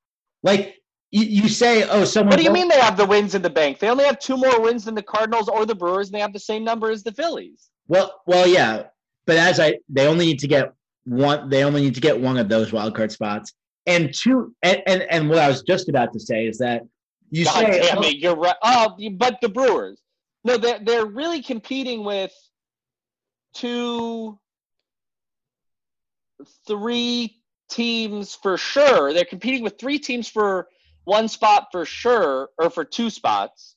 Like you, you say, oh, someone. What do you mean they have the wins in the bank? They only have two more wins than the Cardinals or the Brewers, and they have the same number as the Phillies. Well, well, yeah, but as I, they only need to get one. They only need to get one of those wild card spots, and two. And and, and what I was just about to say is that you God say damn oh, it, you're right. Oh, but the Brewers. No, they're they're really competing with two, three teams for sure. They're competing with three teams for one spot for sure, or for two spots,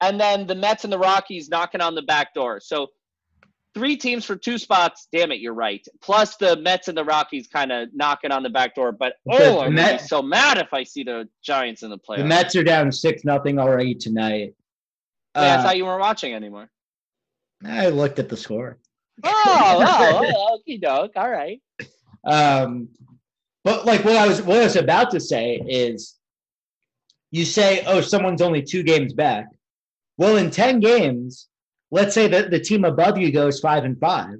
and then the Mets and the Rockies knocking on the back door. So three teams for two spots. Damn it, you're right. Plus the Mets and the Rockies kind of knocking on the back door. But oh, I'm Met- so mad if I see the Giants in the playoffs. the Mets are down six nothing already tonight. Yeah, I Uh, thought you weren't watching anymore. I looked at the score. Oh, oh, oh okie doke. All right. Um, but like what I was what I was about to say is, you say, oh, someone's only two games back. Well, in ten games, let's say that the team above you goes five and five.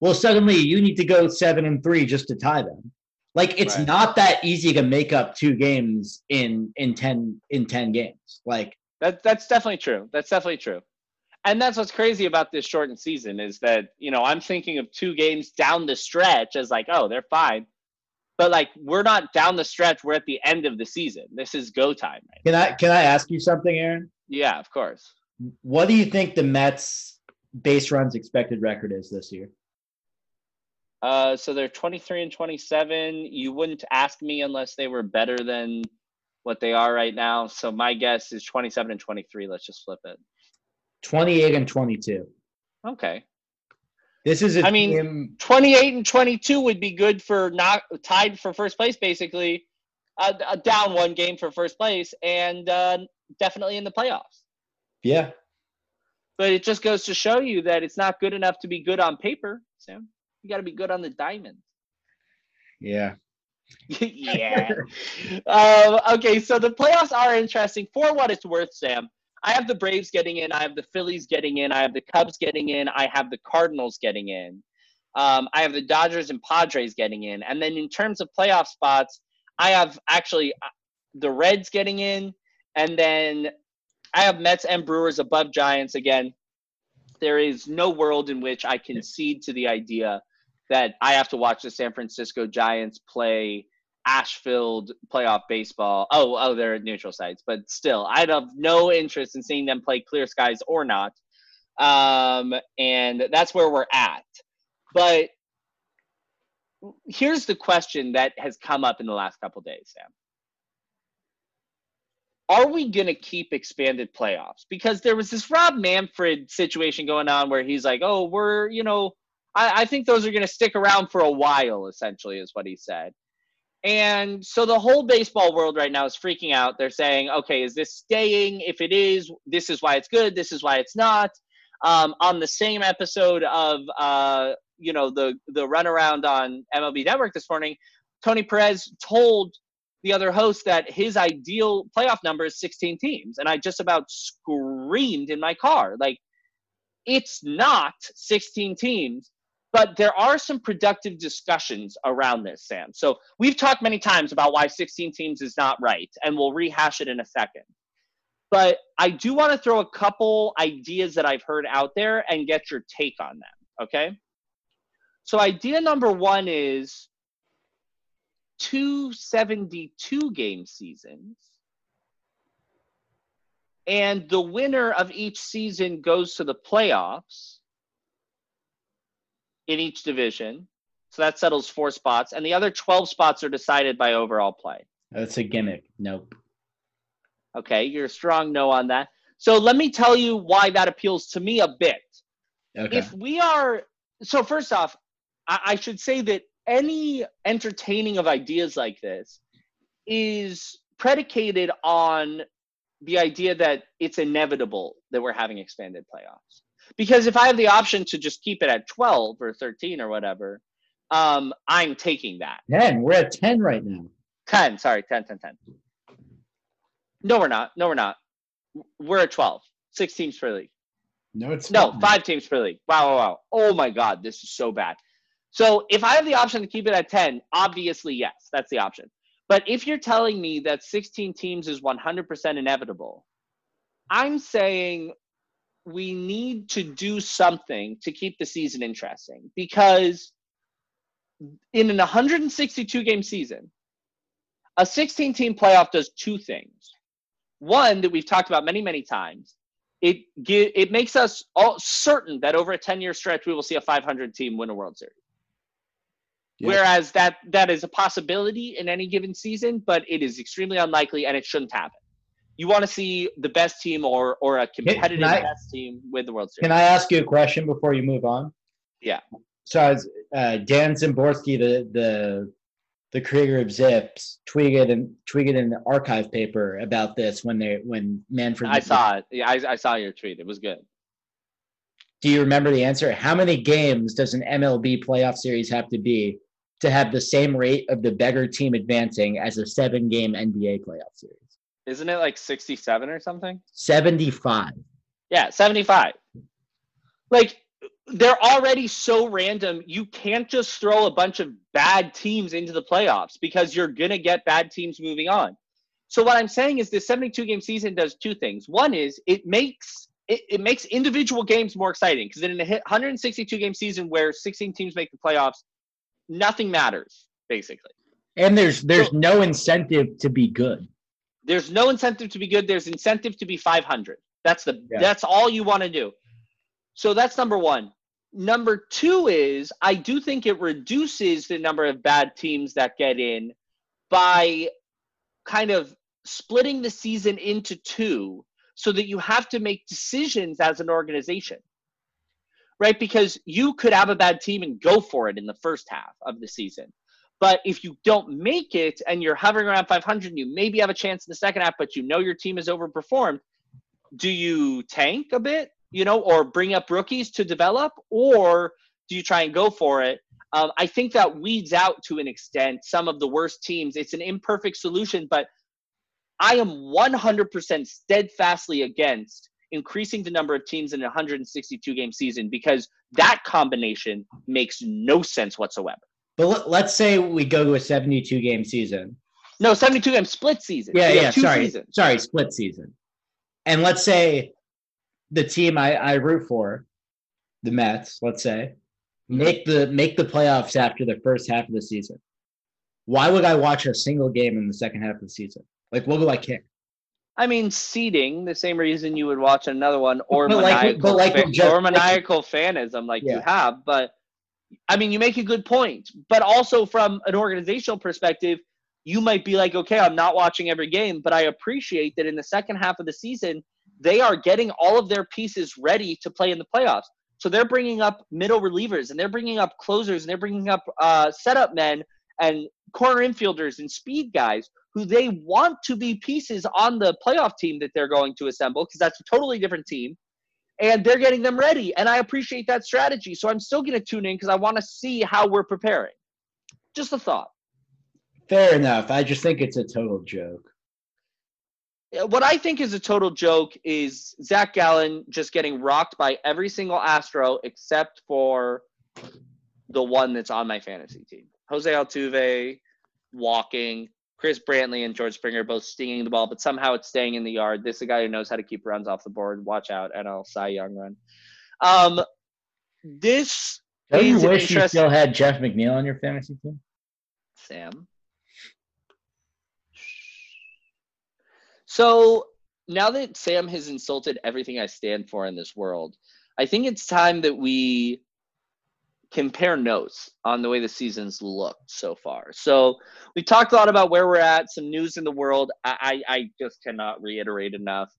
Well, suddenly you need to go seven and three just to tie them. Like it's Right. not that easy to make up two games in in ten in ten games. Like That that's definitely true. That's definitely true. And that's what's crazy about this shortened season is that, you know, I'm thinking of two games down the stretch as like, oh, they're fine. But like we're not down the stretch, we're at the end of the season. This is go time, right? can I can I ask you something, Aaron? Yeah, of course. What do you think the Mets base runs expected record is this year? Uh so they're 23 and 27. You wouldn't ask me unless they were better than what they are right now. So my guess is 27 and 23. Let's just flip it. 28 and 22. Okay. This is a I mean, team 28 and 22 would be good for not tied for first place basically uh, uh, down one game for first place and uh, definitely in the playoffs Yeah. but it just goes to show you that it's not good enough to be good on paper sam. You got to be good on the diamond. Yeah. yeah. Um, okay so the playoffs are interesting. For what it's worth sam i have the braves getting in i have the phillies getting in i have the cubs getting in i have the cardinals getting in. Um, i have the dodgers and padres getting in. And then in terms of playoff spots i have actually uh, the reds getting in and then i have mets and brewers above giants again there is no world in which i concede to the idea that I have to watch the San Francisco Giants play ash-filled playoff baseball. Oh, oh, they're at neutral sites, but still, I'd have no interest in seeing them play clear skies or not. Um, and that's where we're at. But here's the question that has come up in the last couple days, Sam. Are we going to keep expanded playoffs? Because there was this Rob Manfred situation going on where he's like, oh, we're, you know, I, I think those are going to stick around for a while, essentially, is what he said. And so the whole baseball world right now is freaking out. They're saying, okay, is this staying? If it is, this is why it's good. This is why it's not. Um, on the same episode of, uh, you know, the the runaround on MLB Network this morning, Tony Perez told the other host that his ideal playoff number is 16 teams, and I just about screamed in my car, like, it's not 16 teams but there are some productive discussions around this, Sam. So we've talked many times about why 16 teams is not right, and we'll rehash it in a second. But I do want to throw a couple ideas that I've heard out there and get your take on them, okay? So idea number one is two 72 game seasons. And the winner of each season goes to the playoffs in each division. So that settles four spots. And the other 12 spots are decided by overall play. That's a gimmick. Nope. Okay, you're a strong no on that. So let me tell you why that appeals to me a bit. Okay. If we are, so first off, I, I should say that any entertaining of ideas like this is predicated on the idea that it's inevitable that we're having expanded playoffs. Because if I have the option to just keep it at 12 or 13 or whatever, um, I'm taking that. 10. We're at 10 right now. 10, sorry, 10, 10, 10. No, we're not. No, we're not. We're at 12. Six teams per league. No, it's No, not. five teams per league. Wow, wow, wow. Oh my God, this is so bad. So if I have the option to keep it at 10, obviously, yes, that's the option. But if you're telling me that 16 teams is 100% inevitable, I'm saying we need to do something to keep the season interesting because in an 162 game season, a 16 team playoff does two things. One that we've talked about many, many times. It it makes us all certain that over a 10 year stretch we will see a 500 team win a World Series. Whereas that that is a possibility in any given season, but it is extremely unlikely and it shouldn't happen. You want to see the best team or or a competitive I, best team win the World Series. Can I ask you a question before you move on? Yeah. So as uh, Dan Szymborski, the the the creator of ZiPS, tweeted and tweeted an arXiv paper about this when they when Manfred. I saw it. Yeah, I, I saw your tweet. It was good. Do you remember the answer? How many games does an MLB playoff series have to be to have the same rate of the beggar team advancing as a seven game NBA playoff series? Isn't it like 67 or something? 75. Yeah, 75. Like they're already so random. You can't just throw a bunch of bad teams into the playoffs because you're going to get bad teams moving on. So what I'm saying is this 72 game season does two things. One is it makes it, it makes individual games more exciting because in a 162 game season where 16 teams make the playoffs, nothing matters basically. And there's there's so, no incentive to be good. There's no incentive to be good. There's incentive to be 500. That's the yeah. that's all you want to do. So that's number one. Number two is I do think it reduces the number of bad teams that get in by kind of splitting the season into two so that you have to make decisions as an organization. Right? Because you could have a bad team and go for it in the first half of the season. But if you don't make it and you're hovering around 500, you maybe have a chance in the second half, but you know your team has overperformed. Do you tank a bit? you know, or bring up rookies to develop, or do you try and go for it? Um, I think that weeds out to an extent some of the worst teams. It's an imperfect solution, but I am 100% steadfastly against increasing the number of teams in a 162 game season because that combination makes no sense whatsoever. But let's say we go to a 72 game season. No, 72 game split season. Yeah, yeah, sorry. Seasons. Sorry, split season. And let's say the team I, I root for, the Mets, let's say, make the make the playoffs after the first half of the season. Why would I watch a single game in the second half of the season? Like, what do I care? I mean, seeding the same reason you would watch another one, or but maniacal, like, like just, or maniacal like, fanism like yeah. you have. But I mean, you make a good point. But also from an organizational perspective, you might be like, okay, I'm not watching every game, but I appreciate that in the second half of the season, they are getting all of their pieces ready to play in the playoffs. So they're bringing up middle relievers and they're bringing up closers and they're bringing up uh, setup men and corner infielders and speed guys who they want to be pieces on the playoff team that they're going to assemble because that's a totally different team. And they're getting them ready. And I appreciate that strategy. So I'm still going to tune in because I want to see how we're preparing. Just a thought. Fair enough. I just think it's a total joke uh, what I think is a total joke is Zach Gallen just getting rocked by every single Astro except for the one that's on my fantasy team. Jose Altuve walking, Chris Brantley and George Springer both stinging the ball, but somehow it's staying in the yard. This is a guy who knows how to keep runs off the board. Watch out, NL Cy Young run. Um, this. Don't you wish you still had Jeff McNeil on your fantasy team? Sam. So now that Sam has insulted everything I stand for in this world, I think it's time that we compare notes on the way the season's looked so far. So we talked a lot about where we're at, some news in the world. I, I, I just cannot reiterate enough.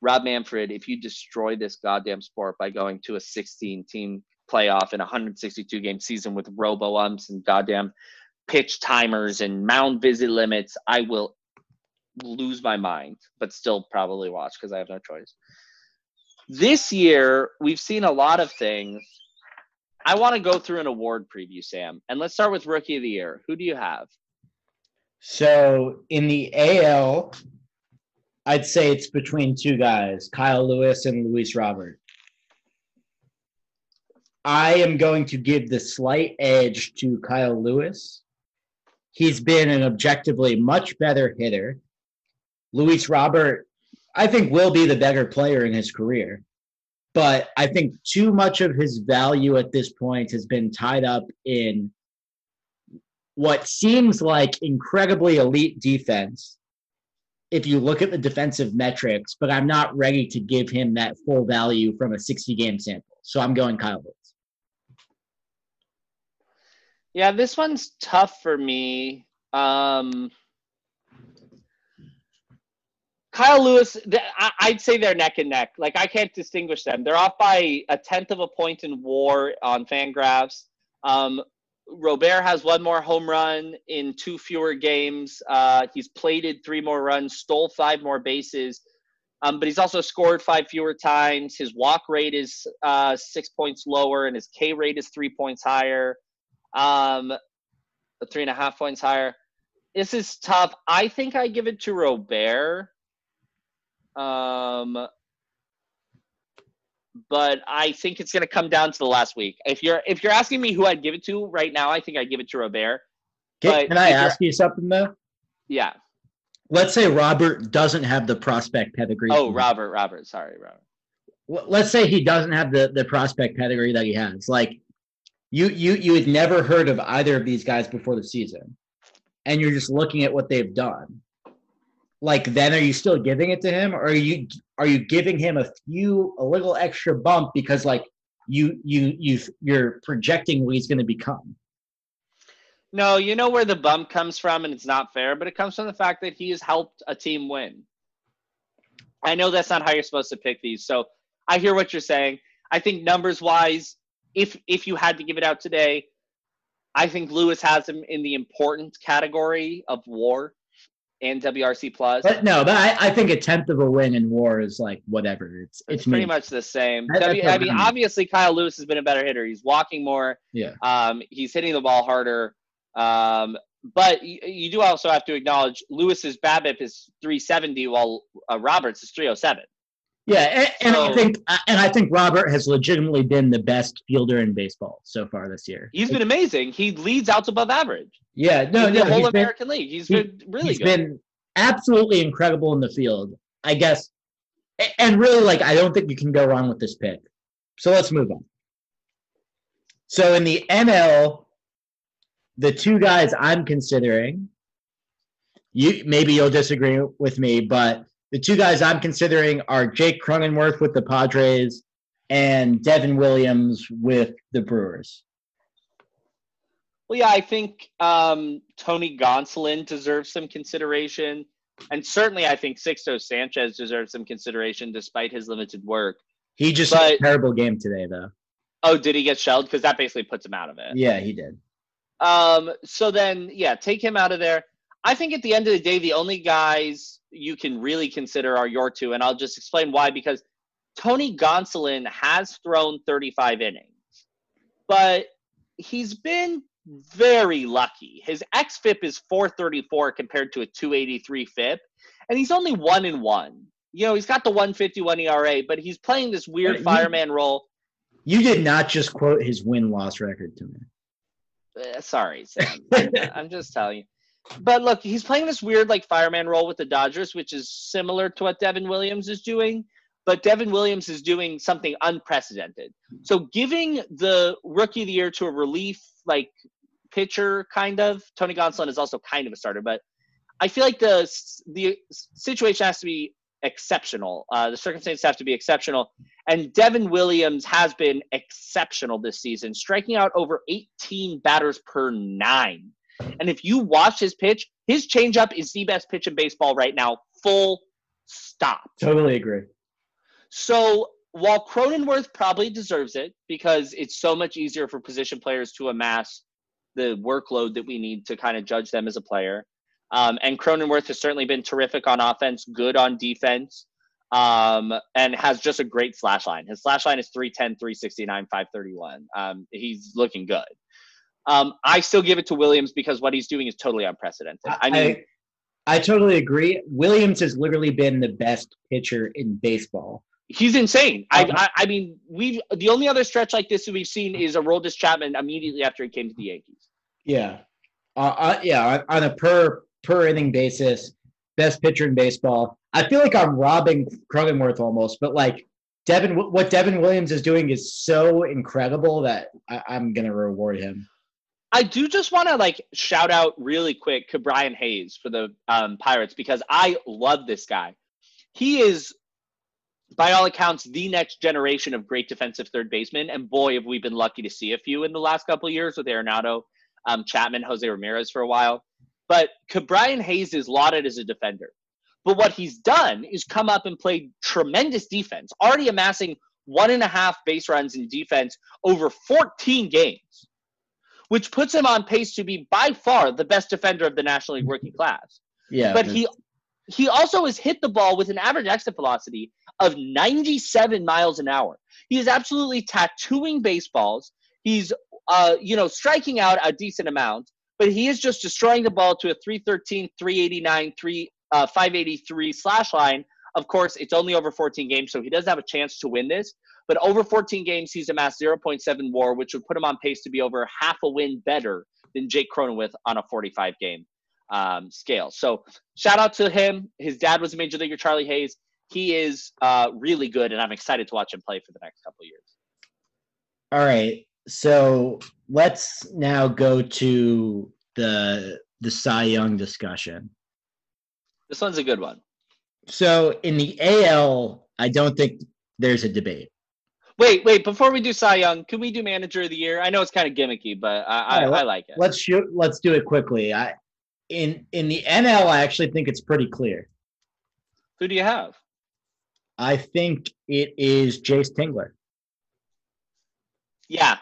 Rob Manfred, if you destroy this goddamn sport by going to a 16 team playoff in a 162 game season with robo umps and goddamn pitch timers and mound visit limits, I will lose my mind, but still probably watch because I have no choice. This year, we've seen a lot of things. I want to go through an award preview, Sam, and let's start with Rookie of the Year. Who do you have? So in the AL, I'd say it's between two guys, Kyle Lewis and Luis Robert. I am going to give the slight edge to Kyle Lewis. He's been an objectively much better hitter. Luis Robert, I think, will be the better player in his career. But I think too much of his value at this point has been tied up in what seems like incredibly elite defense if you look at the defensive metrics, but I'm not ready to give him that full value from a 60 game sample. So I'm going Kyle Lewis. Yeah, this one's tough for me. Um, Kyle Lewis, I'd say they're neck and neck. Like I can't distinguish them. They're off by a tenth of a point in WAR on Fangraphs. Um, Robert has one more home run in two fewer games. Uh, he's plated three more runs, stole five more bases, um, but he's also scored five fewer times. His walk rate is uh, six points lower, and his K rate is three points higher, um, three and a half points higher. This is tough. I think I give it to Robert. Um, but I think it's going to come down to the last week. If you're if you're asking me who I'd give it to right now, I think I'd give it to Robert. Can, can I ask you something though? Yeah. Let's say Robert doesn't have the prospect pedigree. Oh, Robert, Robert, sorry, Robert. Let's say he doesn't have the the prospect pedigree that he has. Like you you you had never heard of either of these guys before the season, and you're just looking at what they've done like then are you still giving it to him or are you are you giving him a few a little extra bump because like you you you you're projecting what he's going to become? No you know where the bump comes from and it's not fair but it comes from the fact that he has helped a team win. I know that's not how you're supposed to pick these so i hear what you're saying. I think numbers wise if if you had to give it out today i think lewis has him in the important category of war and WRC plus. But no, but I, I, think a tenth of a win in WAR is like whatever. It's it's, it's pretty much the same. I, w, I mean, obviously Kyle Lewis has been a better hitter. He's walking more. Yeah. Um, he's hitting the ball harder. Um, but you, you do also have to acknowledge Lewis's BABIP is 370, while uh, Roberts is 307. Yeah, and, and so, I think uh, and I think Robert has legitimately been the best fielder in baseball so far this year. He's been amazing. He leads outs above average. Yeah, no, no, the whole American been, League. He's he, been really he's good. been absolutely incredible in the field. I guess, and really, like, I don't think you can go wrong with this pick. So let's move on. So in the NL, the two guys I'm considering, you maybe you'll disagree with me, but the two guys I'm considering are Jake Cronenworth with the Padres and Devin Williams with the Brewers. Well, yeah, I think um, Tony Gonsolin deserves some consideration. And certainly, I think Sixto Sanchez deserves some consideration despite his limited work. He just but, had a terrible game today, though. Oh, did he get shelled? Because that basically puts him out of it. Yeah, he did. Um, so then, yeah, take him out of there. I think at the end of the day, the only guys you can really consider are your two, and I'll just explain why. Because Tony Gonsolin has thrown 35 innings, but he's been very lucky. His xFIP is 434 compared to a 283 FIP, and he's only one in one. You know, he's got the 151 ERA, but he's playing this weird fireman role. You did not just quote his win loss record to me. Uh, sorry, Sam. I'm just telling you. But look, he's playing this weird like fireman role with the Dodgers, which is similar to what Devin Williams is doing. But Devin Williams is doing something unprecedented. So giving the rookie of the year to a relief like pitcher, kind of. Tony Gonsolin is also kind of a starter, but I feel like the the situation has to be exceptional. Uh, the circumstances have to be exceptional. And Devin Williams has been exceptional this season, striking out over 18 batters per nine. And if you watch his pitch, his changeup is the best pitch in baseball right now. Full stop. Totally agree. So while Cronenworth probably deserves it because it's so much easier for position players to amass the workload that we need to kind of judge them as a player. Um, and Cronenworth has certainly been terrific on offense, good on defense, um, and has just a great slash line. His slash line is 310, 369, 531. Um, he's looking good. Um, I still give it to Williams because what he's doing is totally unprecedented. I mean, I, I totally agree. Williams has literally been the best pitcher in baseball. He's insane. I, I, I mean, we've the only other stretch like this that we've seen is a Aroldis Chapman immediately after he came to the Yankees. Yeah, uh, uh, yeah, on a per per inning basis, best pitcher in baseball. I feel like I'm robbing Cronenworth almost, but like Devin, what Devin Williams is doing is so incredible that I, I'm gonna reward him. I do just want to like shout out really quick to Brian Hayes for the um, Pirates because I love this guy. He is, by all accounts, the next generation of great defensive third baseman. And boy, have we been lucky to see a few in the last couple of years with Arenado, um, Chapman, Jose Ramirez for a while. But Brian Hayes is lauded as a defender. But what he's done is come up and played tremendous defense, already amassing one and a half base runs in defense over 14 games, which puts him on pace to be by far the best defender of the National League working class. Yeah. But he he also has hit the ball with an average exit velocity of 97 miles an hour. He is absolutely tattooing baseballs. He's uh, you know, striking out a decent amount, but he is just destroying the ball to a 313, 389, 3 uh, 583 slash line. Of course, it's only over 14 games, so he doesn't have a chance to win this. But over 14 games, he's amassed 0.7 WAR, which would put him on pace to be over half a win better than Jake Cronenworth on a 45 game um, scale. So shout out to him. His dad was a major leaguer, Charlie Hayes. He is uh, really good, and I'm excited to watch him play for the next couple years. All right, so let's now go to the the Cy Young discussion. This one's a good one. So in the AL, I don't think there's a debate. Wait, wait. Before we do Cy Young, can we do Manager of the Year? I know it's kind of gimmicky, but I, I, I like it. Let's shoot. Let's do it quickly. I in in the NL, I actually think it's pretty clear. Who do you have? I think it is Jayce Tingler. Yeah,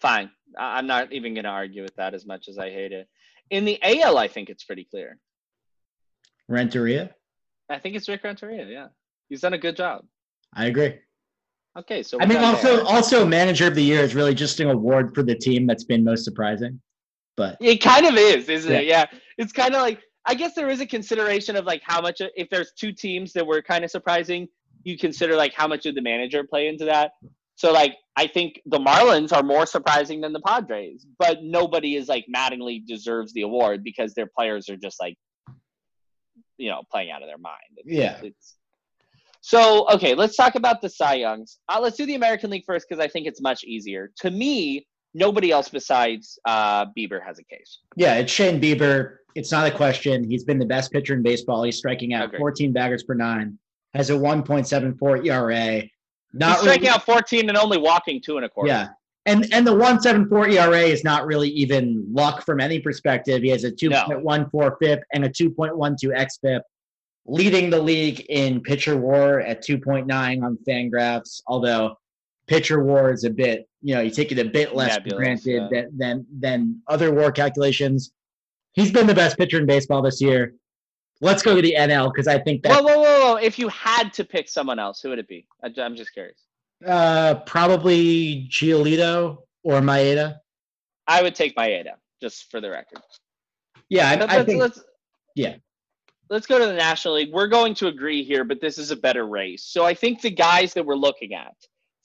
fine. I'm not even going to argue with that as much as I hate it. In the AL, I think it's pretty clear. Renteria? I think it's Rick Renteria. Yeah, he's done a good job. I agree. Okay, so I mean, also, there. also, manager of the year is really just an award for the team that's been most surprising. But it kind of is, isn't yeah. it? Yeah, it's kind of like I guess there is a consideration of like how much if there's two teams that were kind of surprising, you consider like how much did the manager play into that. So like I think the Marlins are more surprising than the Padres, but nobody is like Mattingly deserves the award because their players are just like you know playing out of their mind. It's, yeah. It's, so okay, let's talk about the Cy Youngs. Uh, let's do the American League first because I think it's much easier. To me, nobody else besides uh, Bieber has a case. Yeah, it's Shane Bieber. It's not a question. He's been the best pitcher in baseball. He's striking out 14 baggers per nine. Has a 1.74 ERA. Not He's striking really, out 14 and only walking two and a quarter. Yeah, and and the 174 ERA is not really even luck from any perspective. He has a 2.14 FIP and a 2.12 xFIP, leading the league in pitcher WAR at 2.9 on Fangraphs. Although pitcher WAR is a bit, you know, you take it a bit less granted yeah. than, than than other WAR calculations. He's been the best pitcher in baseball this year. Let's go to the NL because I think that. Whoa, whoa, whoa, whoa! If you had to pick someone else, who would it be? I'm just curious. Uh, probably Giolito or Maeda. I would take Maeda, just for the record. Yeah, I, I think. Yeah. Let's go to the National League. We're going to agree here, but this is a better race. So I think the guys that we're looking at,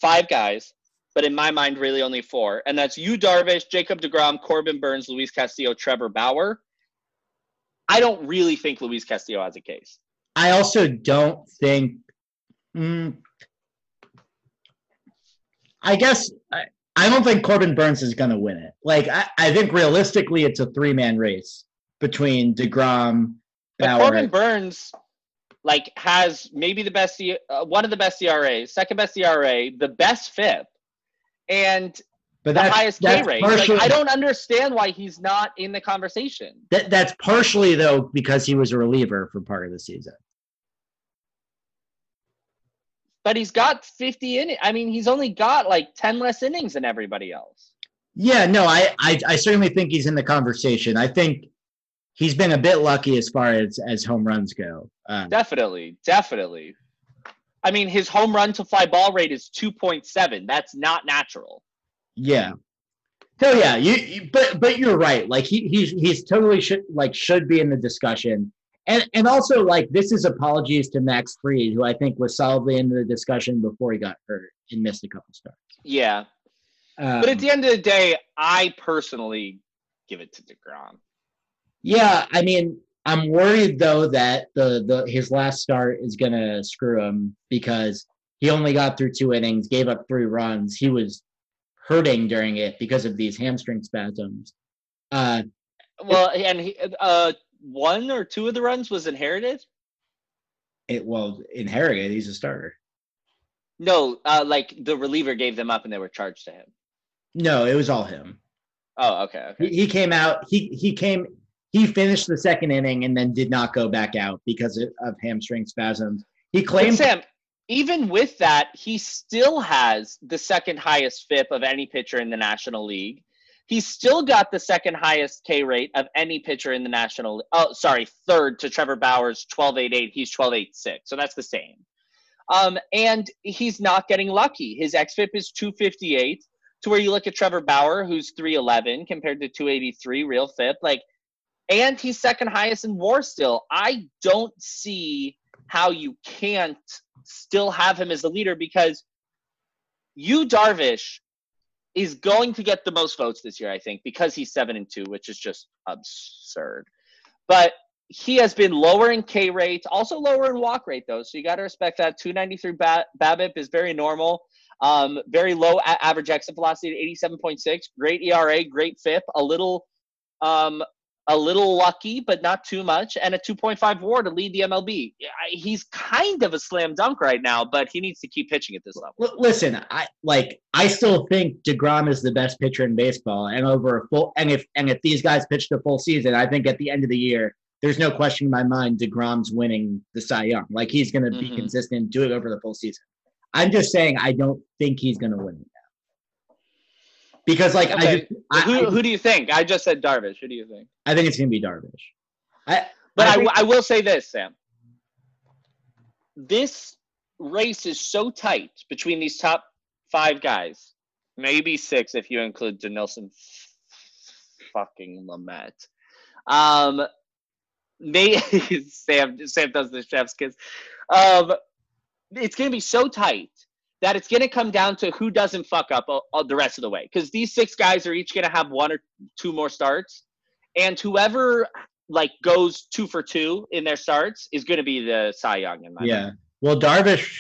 five guys, but in my mind, really only four, and that's Yu, Darvish, Jacob DeGrom, Corbin Burnes, Luis Castillo, Trevor Bauer. I don't really think Luis Castillo has a case. I also don't think. Mm, I guess I, I don't think Corbin Burnes is going to win it. Like I, I think realistically, it's a three man race between Degrom. But Corbin Burnes, like, has maybe the best, uh, one of the best ERAs, second best ERA, the best FIP, and but the highest K rate. Like, I don't understand why he's not in the conversation. That, that's partially though because he was a reliever for part of the season but he's got 50 in it. I mean, he's only got like 10 less innings than everybody else. Yeah, no, I, I, I certainly think he's in the conversation. I think he's been a bit lucky as far as as home runs go. Um, definitely, definitely. I mean, his home run to fly ball rate is 2.7. That's not natural. Yeah. So yeah, you, you but but you're right. Like he he's he's totally should like should be in the discussion. And and also like this is apologies to Max Fried, who I think was solidly into the discussion before he got hurt and missed a couple starts. Yeah. Um, but at the end of the day, I personally give it to DeGrom. Yeah, I mean, I'm worried though that the the his last start is gonna screw him because he only got through two innings, gave up three runs. He was hurting during it because of these hamstring spasms. Uh, Well, and he, uh, one or two of the runs was inherited. it well inherited. He's a starter. No, uh, like the reliever gave them up and they were charged to him. No, it was all him. Oh, okay, okay. He, he came out. He he came. He finished the second inning and then did not go back out because of, of hamstring spasms. He claimed. Sam, even with that, he still has the second highest FIP of any pitcher in the National League. He's still got the second highest K rate of any pitcher in the National. Oh, sorry, third to Trevor Bauer's 12.88. He's 12.86, so that's the same. Um, and he's not getting lucky. His xFIP is 258. To where you look at Trevor Bauer, who's 311 compared to 283 real FIP, like, and he's second highest in WAR still. I don't see how you can't still have him as the leader because Yu Darvish is going to get the most votes this year, I think, because he's seven and two, which is just absurd. But he has been lower in K rate, also lower in walk rate though, so you got to respect that. 293 ba- BABIP is very normal. Um, very low average exit velocity at 87.6. Great ERA, great FIP. A little, um, a little lucky, but not too much, and a 2.5 WAR to lead the MLB. He's kind of a slam dunk right now, but he needs to keep pitching at this level. Listen, I like. I still think Degrom is the best pitcher in baseball, and over a full. And if and if these guys pitched a full season, I think at the end of the year, there's no question in my mind Degrom's winning the Cy Young. Like he's going to be Mhm. consistent, do it over the full season. I'm just saying, I don't think he's going to win it. Because like I just, I, who, who do you think? I just said Darvish. Who do you think? I think it's going to be Darvish. I, But I I, think- I will say this, Sam. This race is so tight between these top five guys, maybe six if you include Dinelson fucking Lamet. Um, may Sam Sam does the chef's kiss. Um, it's gonna be so tight that it's gonna come down to who doesn't fuck up uh, uh, the rest of the way because these six guys are each gonna have one or two more starts, and whoever like goes two for two in their starts is going to be the Cy Young in my yeah. mind. Well, Darvish,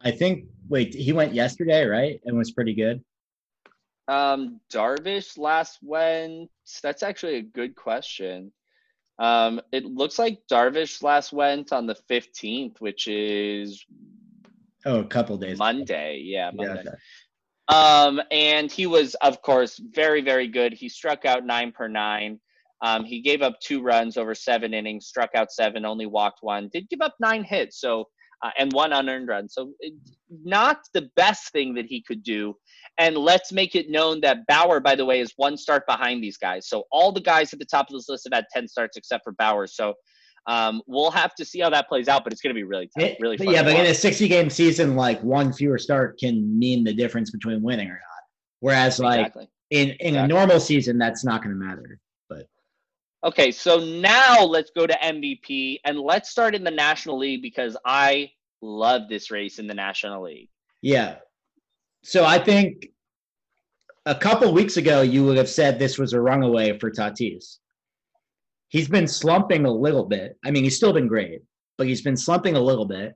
I think. Wait, he went yesterday, right? And was pretty good. Um, Darvish last went. That's actually a good question. Um, it looks like Darvish last went on the fifteenth, which is Oh, a couple days. Monday. Yeah, Yeah, okay. Um, and he was, of course, very, very good. He struck out nine per nine. Um, he gave up two runs over seven innings, struck out seven, only walked one. Did give up nine hits, so uh, and one unearned run. So not the best thing that he could do. And let's make it known that Bauer, by the way, is one start behind these guys. So all the guys at the top of this list have had ten starts except for Bauer. So um, we'll have to see how that plays out, but it's going to be really tough, really fun. yeah, but in a 60 game season, like one fewer start can mean the difference between winning or not. Whereas, like exactly. in in a normal season, that's not going to matter. But okay, so now let's go to MVP and let's start in the National League because I love this race in the National League. Yeah. So I think a couple weeks ago, you would have said this was a run away for Tatis. He's been slumping a little bit. I mean, he's still been great, but he's been slumping a little bit.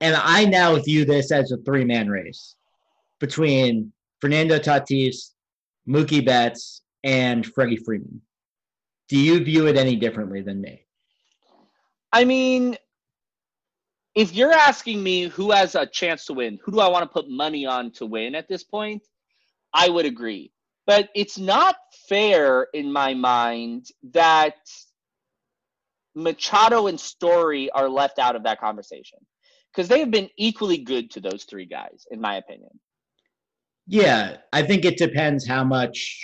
And I now view this as a three man race between Fernando Tatis, Mookie Betts, and Freddie Freeman. Do you view it any differently than me? I mean, if you're asking me who has a chance to win, who do I want to put money on to win at this point? I would agree. But it's not fair in my mind that Machado and Story are left out of that conversation because they have been equally good to those three guys, in my opinion. Yeah, I think it depends how much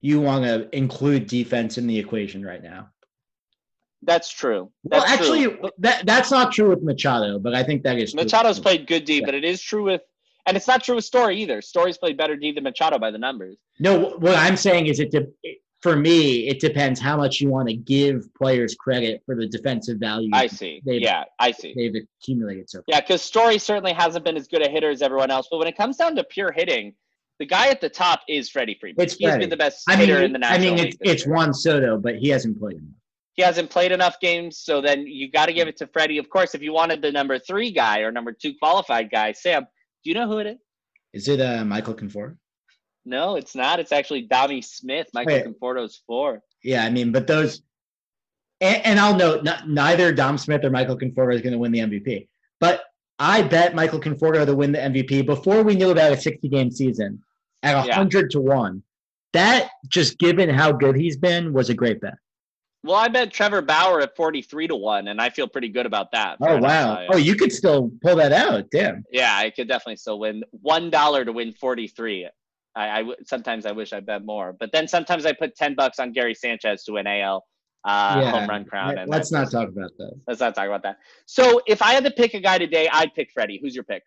you want to include defense in the equation right now. That's true. Well, actually, true. that that's not true with Machado, but I think that is true. Machado's played good D, Yeah. but it is true with, and it's not true with Story either. Story's played better D than Machado by the numbers. No, what I'm saying is it. De- for me, it depends how much you want to give players credit for the defensive value I see. Yeah, I see. they've accumulated so far. Yeah, because Story certainly hasn't been as good a hitter as everyone else. But when it comes down to pure hitting, the guy at the top is Freddie Freeman. It's He's Freddie. been the best I hitter in mean, the I mean, it's it's. Juan Soto, but he hasn't played enough. He hasn't played enough games, so then you got to give it to Freddie. Of course, if you wanted the number three guy or number two qualified guy, Sam, do you know who it is? Is it uh, Michael Confor? No, it's not. It's actually Dommy Smith. Michael Wait. Conforto's four. Yeah, I mean, but those, and, and I'll note, not, neither Dom Smith or Michael Conforto is going to win the MVP. But I bet Michael Conforto to win the MVP before we knew about a 60 game season at Yeah. 100 to 1. That, just given how good he's been, was a great bet. Well, I bet Trevor Bauer at 43 to 1, and I feel pretty good about that. Oh, wow. outsider. Oh, you could still pull that out. Damn. Yeah, I could definitely still win one dollar to win forty three. I, I w- sometimes I wish I bet more, but then sometimes I put ten bucks on Gary Sanchez to win AL uh, Yeah, home run crown. And Let's not talk about that. let's not talk about that. So if I had to pick a guy today, I'd pick Freddie. Who's your pick?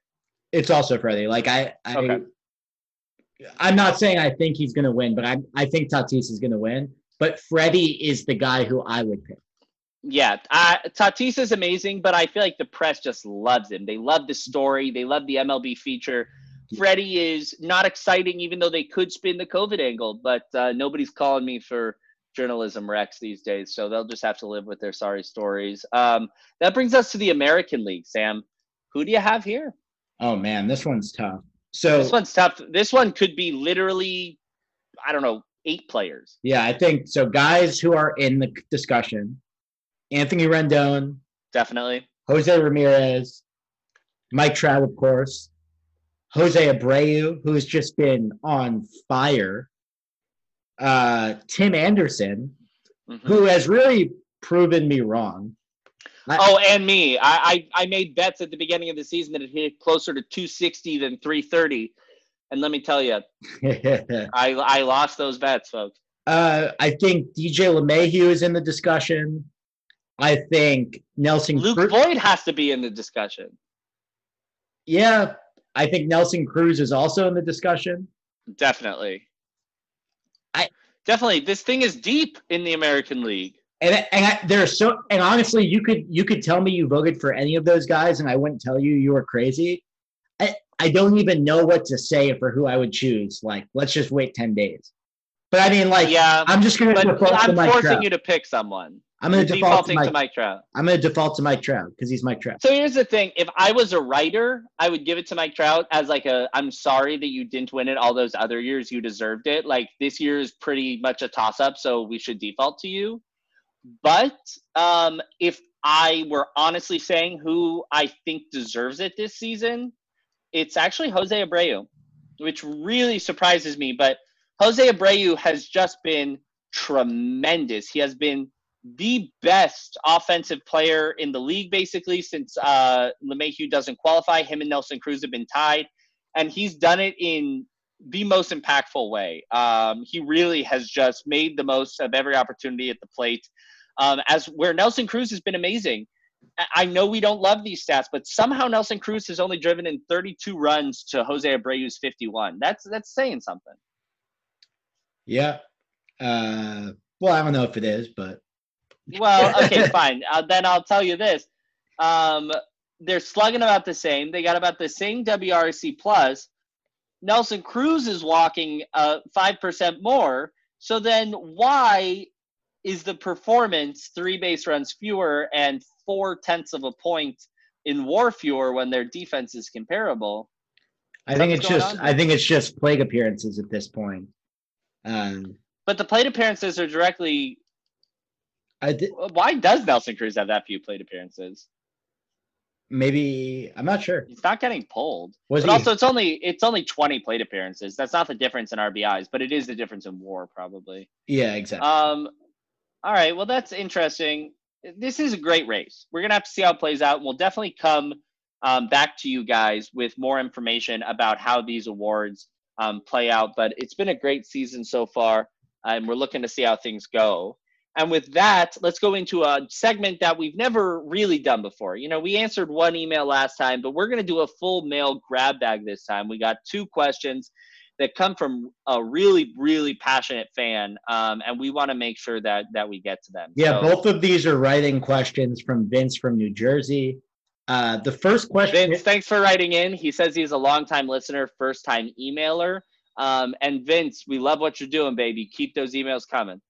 It's also Freddie. Like, I, I, Okay. I'm not saying I think he's going to win, but I, I think Tatis is going to win. But Freddie is the guy who I would pick. Yeah, uh, Tatis is amazing, but I feel like the press just loves him. They love the story. They love the MLB feature. Freddie is not exciting, even though they could spin the COVID angle, but uh, nobody's calling me for journalism rex these days, so they'll just have to live with their sorry stories. Um, that brings us to the American League, Sam. Who do you have here? Oh man, this one's tough. So This one's tough. This one could be literally, I don't know, eight players. yeah, I think so. Guys who are in the discussion: Anthony Rendon, Definitely. Jose Ramirez, Mike Trout, of course, Jose Abreu, who has just been on fire, uh, Tim Anderson, Mhm. who has really proven me wrong. Oh, and me. I, I I made bets at the beginning of the season that it hit closer to 260 than 330. And let me tell you, I I lost those bets, folks. uh, I think DJ LeMahieu is in the discussion. I think Nelson. Luke Cru- Voit has to be in the discussion. yeah, I think Nelson Cruz is also in the discussion. Definitely. I- definitely. This thing is deep in the American League. And and I, there's so and honestly, you could you could tell me you voted for any of those guys, and I wouldn't tell you you were crazy. I don't even know what to say for who I would choose. Like, let's just wait ten days. But I mean, like, yeah, I'm just gonna but default to I'm Mike forcing Trout. you to pick someone. I'm gonna default to Mike. to Mike Trout. I'm gonna default to Mike Trout because he's Mike Trout. So here's the thing: if I was a writer, I would give it to Mike Trout as like a "I'm sorry that you didn't win it all those other years. You deserved it." Like this year is pretty much a toss-up, so we should default to you. But um, if I were honestly saying who I think deserves it this season, it's actually Jose Abreu, which really surprises me. But Jose Abreu has just been tremendous. He has been the best offensive player in the league, basically, since uh, LeMahieu doesn't qualify. Him and Nelson Cruz have been tied, and he's done it in the most impactful way. Um, he really has just made the most of every opportunity at the plate. Um, as where Nelson Cruz has been amazing. I- know we don't love these stats, but somehow Nelson Cruz has only driven in 32 runs to Jose Abreu's 51. That's that's saying something. Yeah. Uh, well, I don't know if it is, but Well, okay, fine. Uh, then I'll tell you this: um, they're slugging about the same. They got about the same WRC plus. Nelson Cruz is walking uh five percent more. So then, why is the performance three base runs fewer and four tenths of a point in WAR fewer when their defense is comparable? I think it's just I think it's just plate appearances at this point. Um, But the plate appearances are directly. I th- Why does Nelson Cruz have that few plate appearances? maybe I'm not sure. He's not getting pulled. Was but he? also, it's only it's only 20 plate appearances. That's not the difference in RBIs, but it is the difference in WAR probably. yeah, exactly. Um, all right, well that's interesting. This is a great race. We're gonna have to see how it plays out. We'll definitely come um, back to you guys with more information about how these awards um, play out. But it's been a great season so far, and we're looking to see how things go. And with that, let's go into a segment that we've never really done before. You know, we answered one email last time, but we're going to do a full mail grab bag this time. We got two questions that come from a really, really passionate fan, um, and we want to make sure that that we get to them. yeah, So, both of these are writing questions from Vince from New Jersey. Uh, the first question. Vince, thanks for writing in. He says he's a longtime listener, first time emailer. Um, and Vince, we love what you're doing, baby. Keep those emails coming.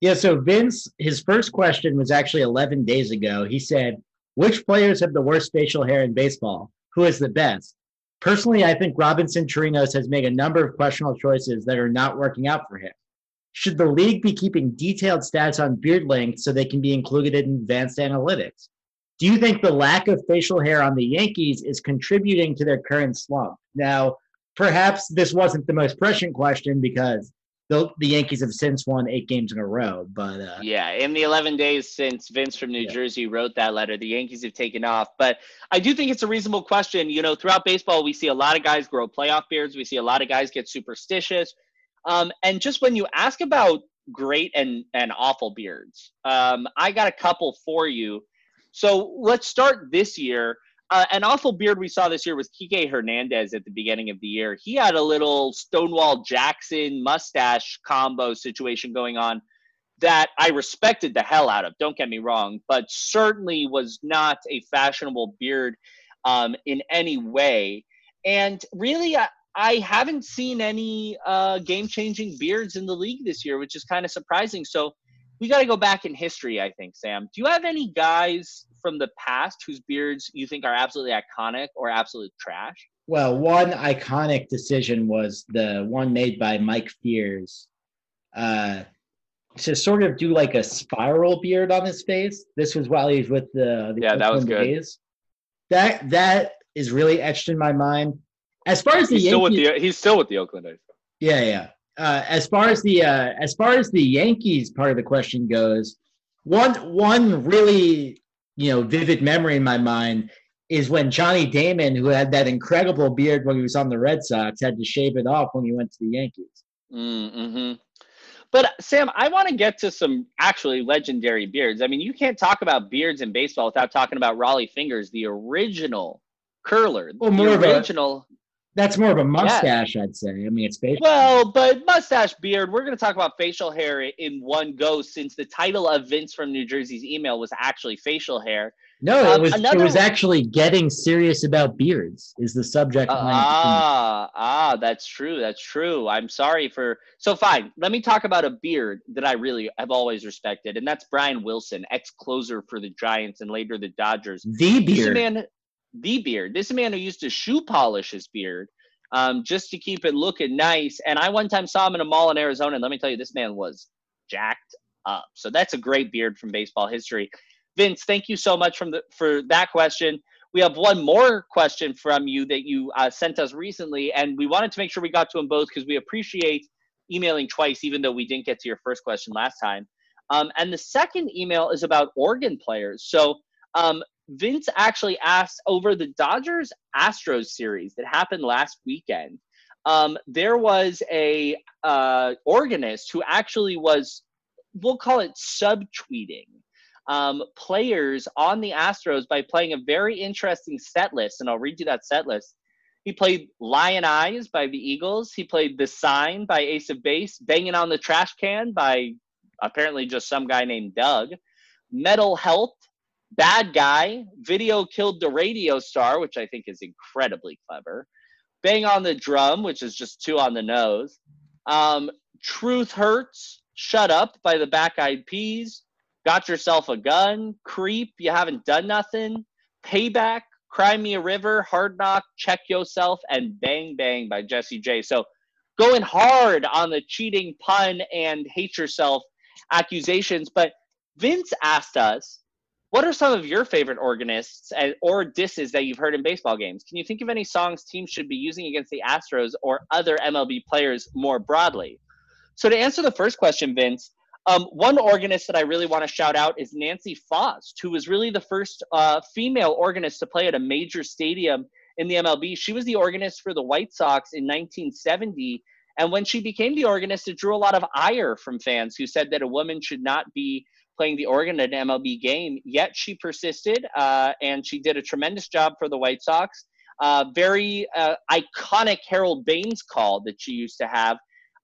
Yeah, so Vince, his first question was actually 11 days ago. He said, Which players have the worst facial hair in baseball? Who is the best? Personally, I think Robinson Chirinos has made a number of questionable choices that are not working out for him. Should the league be keeping detailed stats on beard length so they can be included in advanced analytics? Do you think the lack of facial hair on the Yankees is contributing to their current slump? Now, perhaps this wasn't the most prescient question because the, the Yankees have since won eight games in a row. But uh, yeah, in the 11 days since Vince from New yeah. Jersey wrote that letter, the Yankees have taken off. But I do think it's a reasonable question. You know, throughout baseball, we see a lot of guys grow playoff beards. We see a lot of guys get superstitious. Um, and just when you ask about great and and awful beards, um, I got a couple for you. So let's start this year. Uh, an awful beard we saw this year was Kike Hernandez at the beginning of the year. He had a little Stonewall Jackson mustache combo situation going on that I respected the hell out of. Don't get me wrong, but certainly was not a fashionable beard um, in any way. And really, I, I haven't seen any uh, game changing beards in the league this year, which is kind of surprising. So we got to go back in history, I think, Sam. Do you have any guys from the past whose beards you think are absolutely iconic or absolute trash? Well, one iconic decision was the one made by Mike Fiers uh, to sort of do like a spiral beard on his face. This was while he was with the, the yeah, that was good. Days. That that is really etched in my mind. As far as the he's Yankees, still with the he's still with the Oakland A's. Yeah, yeah. Uh, as far as the uh, as far as the Yankees part of the question goes, one one really you know vivid memory in my mind is when Johnny Damon, who had that incredible beard when he was on the Red Sox, had to shave it off when he went to the Yankees. Mm-hmm. But Sam, I want to get to some actually legendary beards. I mean, you can't talk about beards in baseball without talking about Rollie Fingers, the original curler, well, the original. A, that's more of a mustache, I'd say. I mean, it's facial. Well, but mustache, beard. We're going to talk about facial hair in one go, since the title of Vince from New Jersey's email was actually facial hair. No, um, it was it was actually getting serious about beards. Is the subject? Uh, ah, ah, that's true. That's true. I'm sorry for. So fine. Let me talk about a beard that I really have always respected, and that's Brian Wilson, ex closer for the Giants and later the Dodgers. The beard. man, the beard. This man who used to shoe polish his beard um, just to keep it looking nice. And I one time saw him in a mall in Arizona, and let me tell you, this man was jacked up. So that's a great beard from baseball history. Vince, thank you so much from the, for that question. We have one more question from you that you uh, sent us recently, and we wanted to make sure we got to them both because we appreciate emailing twice, even though we didn't get to your first question last time. Um, and the second email is about organ players. So um, Vince actually asked over the Dodgers Astros series that happened last weekend. Um, there was a uh, organist who actually was, we'll call it subtweeting um, players on the Astros by playing a very interesting set list, and I'll read you that set list. He played Lyin' Eyes by the Eagles. He played The Sign by Ace of Base, Banging on the Trash Can by apparently just some guy named Doug, Metal Health Bad Guy, Video Killed the Radio Star, which I think is incredibly clever. Bang on the Drum, which is just too on the nose. Um, Truth Hurts, Shut Up by the Black Eyed Peas. Got Yourself a Gun, Creep, You Haven't Done Nothing. Payback, Cry Me a River, Hard Knock, Check Yourself, and Bang Bang by Jessie J. So going hard on the cheating pun and hate yourself accusations. But Vince asked us what are some of your favorite organists and, or disses that you've heard in baseball games? Can you think of any songs teams should be using against the Astros or other MLB players more broadly? So, to answer the first question, Vince, um, one organist that I really want to shout out is Nancy Faust, who was really the first uh, female organist to play at a major stadium in the MLB. She was the organist for the White Sox in 1970. And when she became the organist, it drew a lot of ire from fans who said that a woman should not be playing the organ at an MLB game. Yet she persisted, uh, and she did a tremendous job for the White Sox. Uh, very uh, iconic Harold Baines call that she used to have.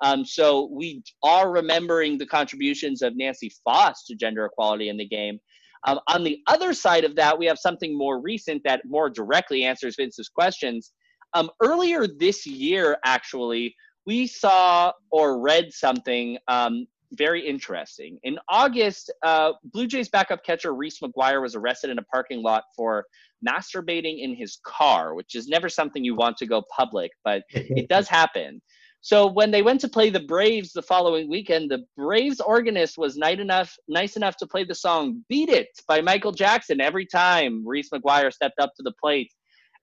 Um, so we are remembering the contributions of Nancy Faust to gender equality in the game. Um, on the other side of that, we have something more recent that more directly answers Vince's questions. Um, earlier this year, actually, we saw or read something um, very interesting. In August, uh, Blue Jays backup catcher Reese McGuire was arrested in a parking lot for masturbating in his car, which is never something you want to go public, but it does happen. So when they went to play the Braves the following weekend, the Braves organist was nice enough, nice enough to play the song "Beat It" by Michael Jackson every time Reese McGuire stepped up to the plate.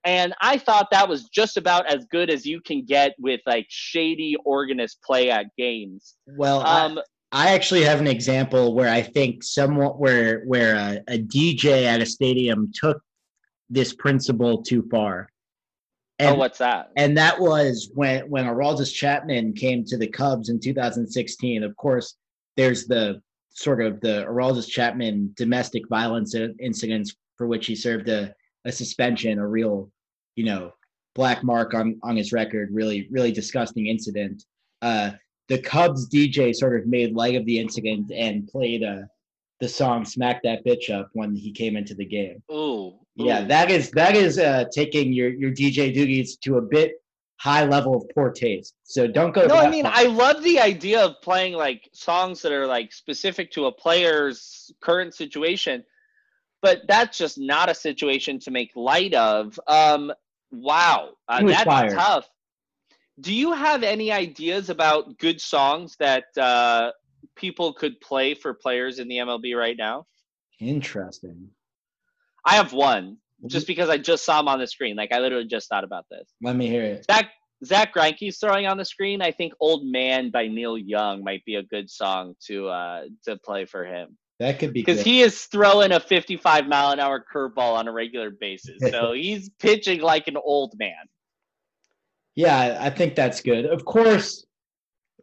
And I thought that was just about as good as you can get with like shady organist play at games. Well, um, I, I actually have an example where I think somewhat where where a, a DJ at a stadium took this principle too far. Oh, and, oh, what's that? And that was when when Aroldis Chapman came to the Cubs in 2016. Of course, there's the sort of the Aroldis Chapman domestic violence incidents for which he served a, a suspension, a real, you know, black mark on on his record. Really, really disgusting incident. Uh, the Cubs DJ sort of made light of the incident and played a the song "Smack That Bitch Up" when he came into the game. Oh, yeah, that is that is uh, taking your your DJ doogies to a bit high level of poor taste. So don't go. No, I mean I love the idea of playing like songs that are like specific to a player's current situation, but that's just not a situation to make light of. Um, wow, uh, that's fired. tough. Do you have any ideas about good songs that uh, people could play for players in the MLB right now? Interesting. I have one just because I just saw him on the screen. Like I literally just thought about this. Let me hear it. Zach Zack Greinke's throwing on the screen. I think "Old Man" by Neil Young might be a good song to uh to play for him. That could be because he is throwing a 55 mile an hour curveball on a regular basis. So he's pitching like an old man. Yeah, I think that's good. Of course,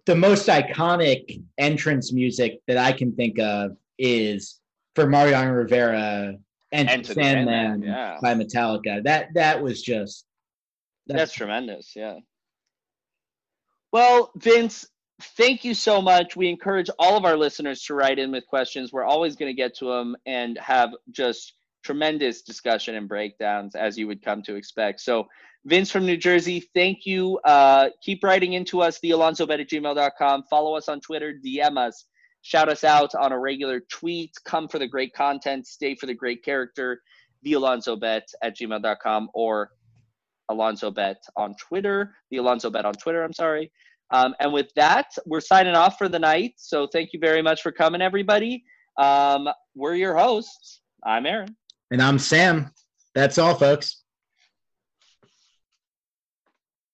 the most iconic entrance music that I can think of is for Mariano Rivera and Sandman, Sandman yeah. by Metallica. That that was just that's, that's tremendous. Yeah. Well, Vince, thank you so much. We encourage all of our listeners to write in with questions. We're always going to get to them and have just tremendous discussion and breakdowns as you would come to expect. So Vince from New Jersey, thank you. Uh, keep writing into us, thealonsobet at gmail.com. Follow us on Twitter, DM us, shout us out on a regular tweet. Come for the great content, stay for the great character, thealonsobet at gmail.com or Alonso Bet on Twitter, the Alonso Bet on Twitter, I'm sorry. Um, and with that, we're signing off for the night. So thank you very much for coming, everybody. Um, we're your hosts. I'm Aaron. And I'm Sam. That's all, folks.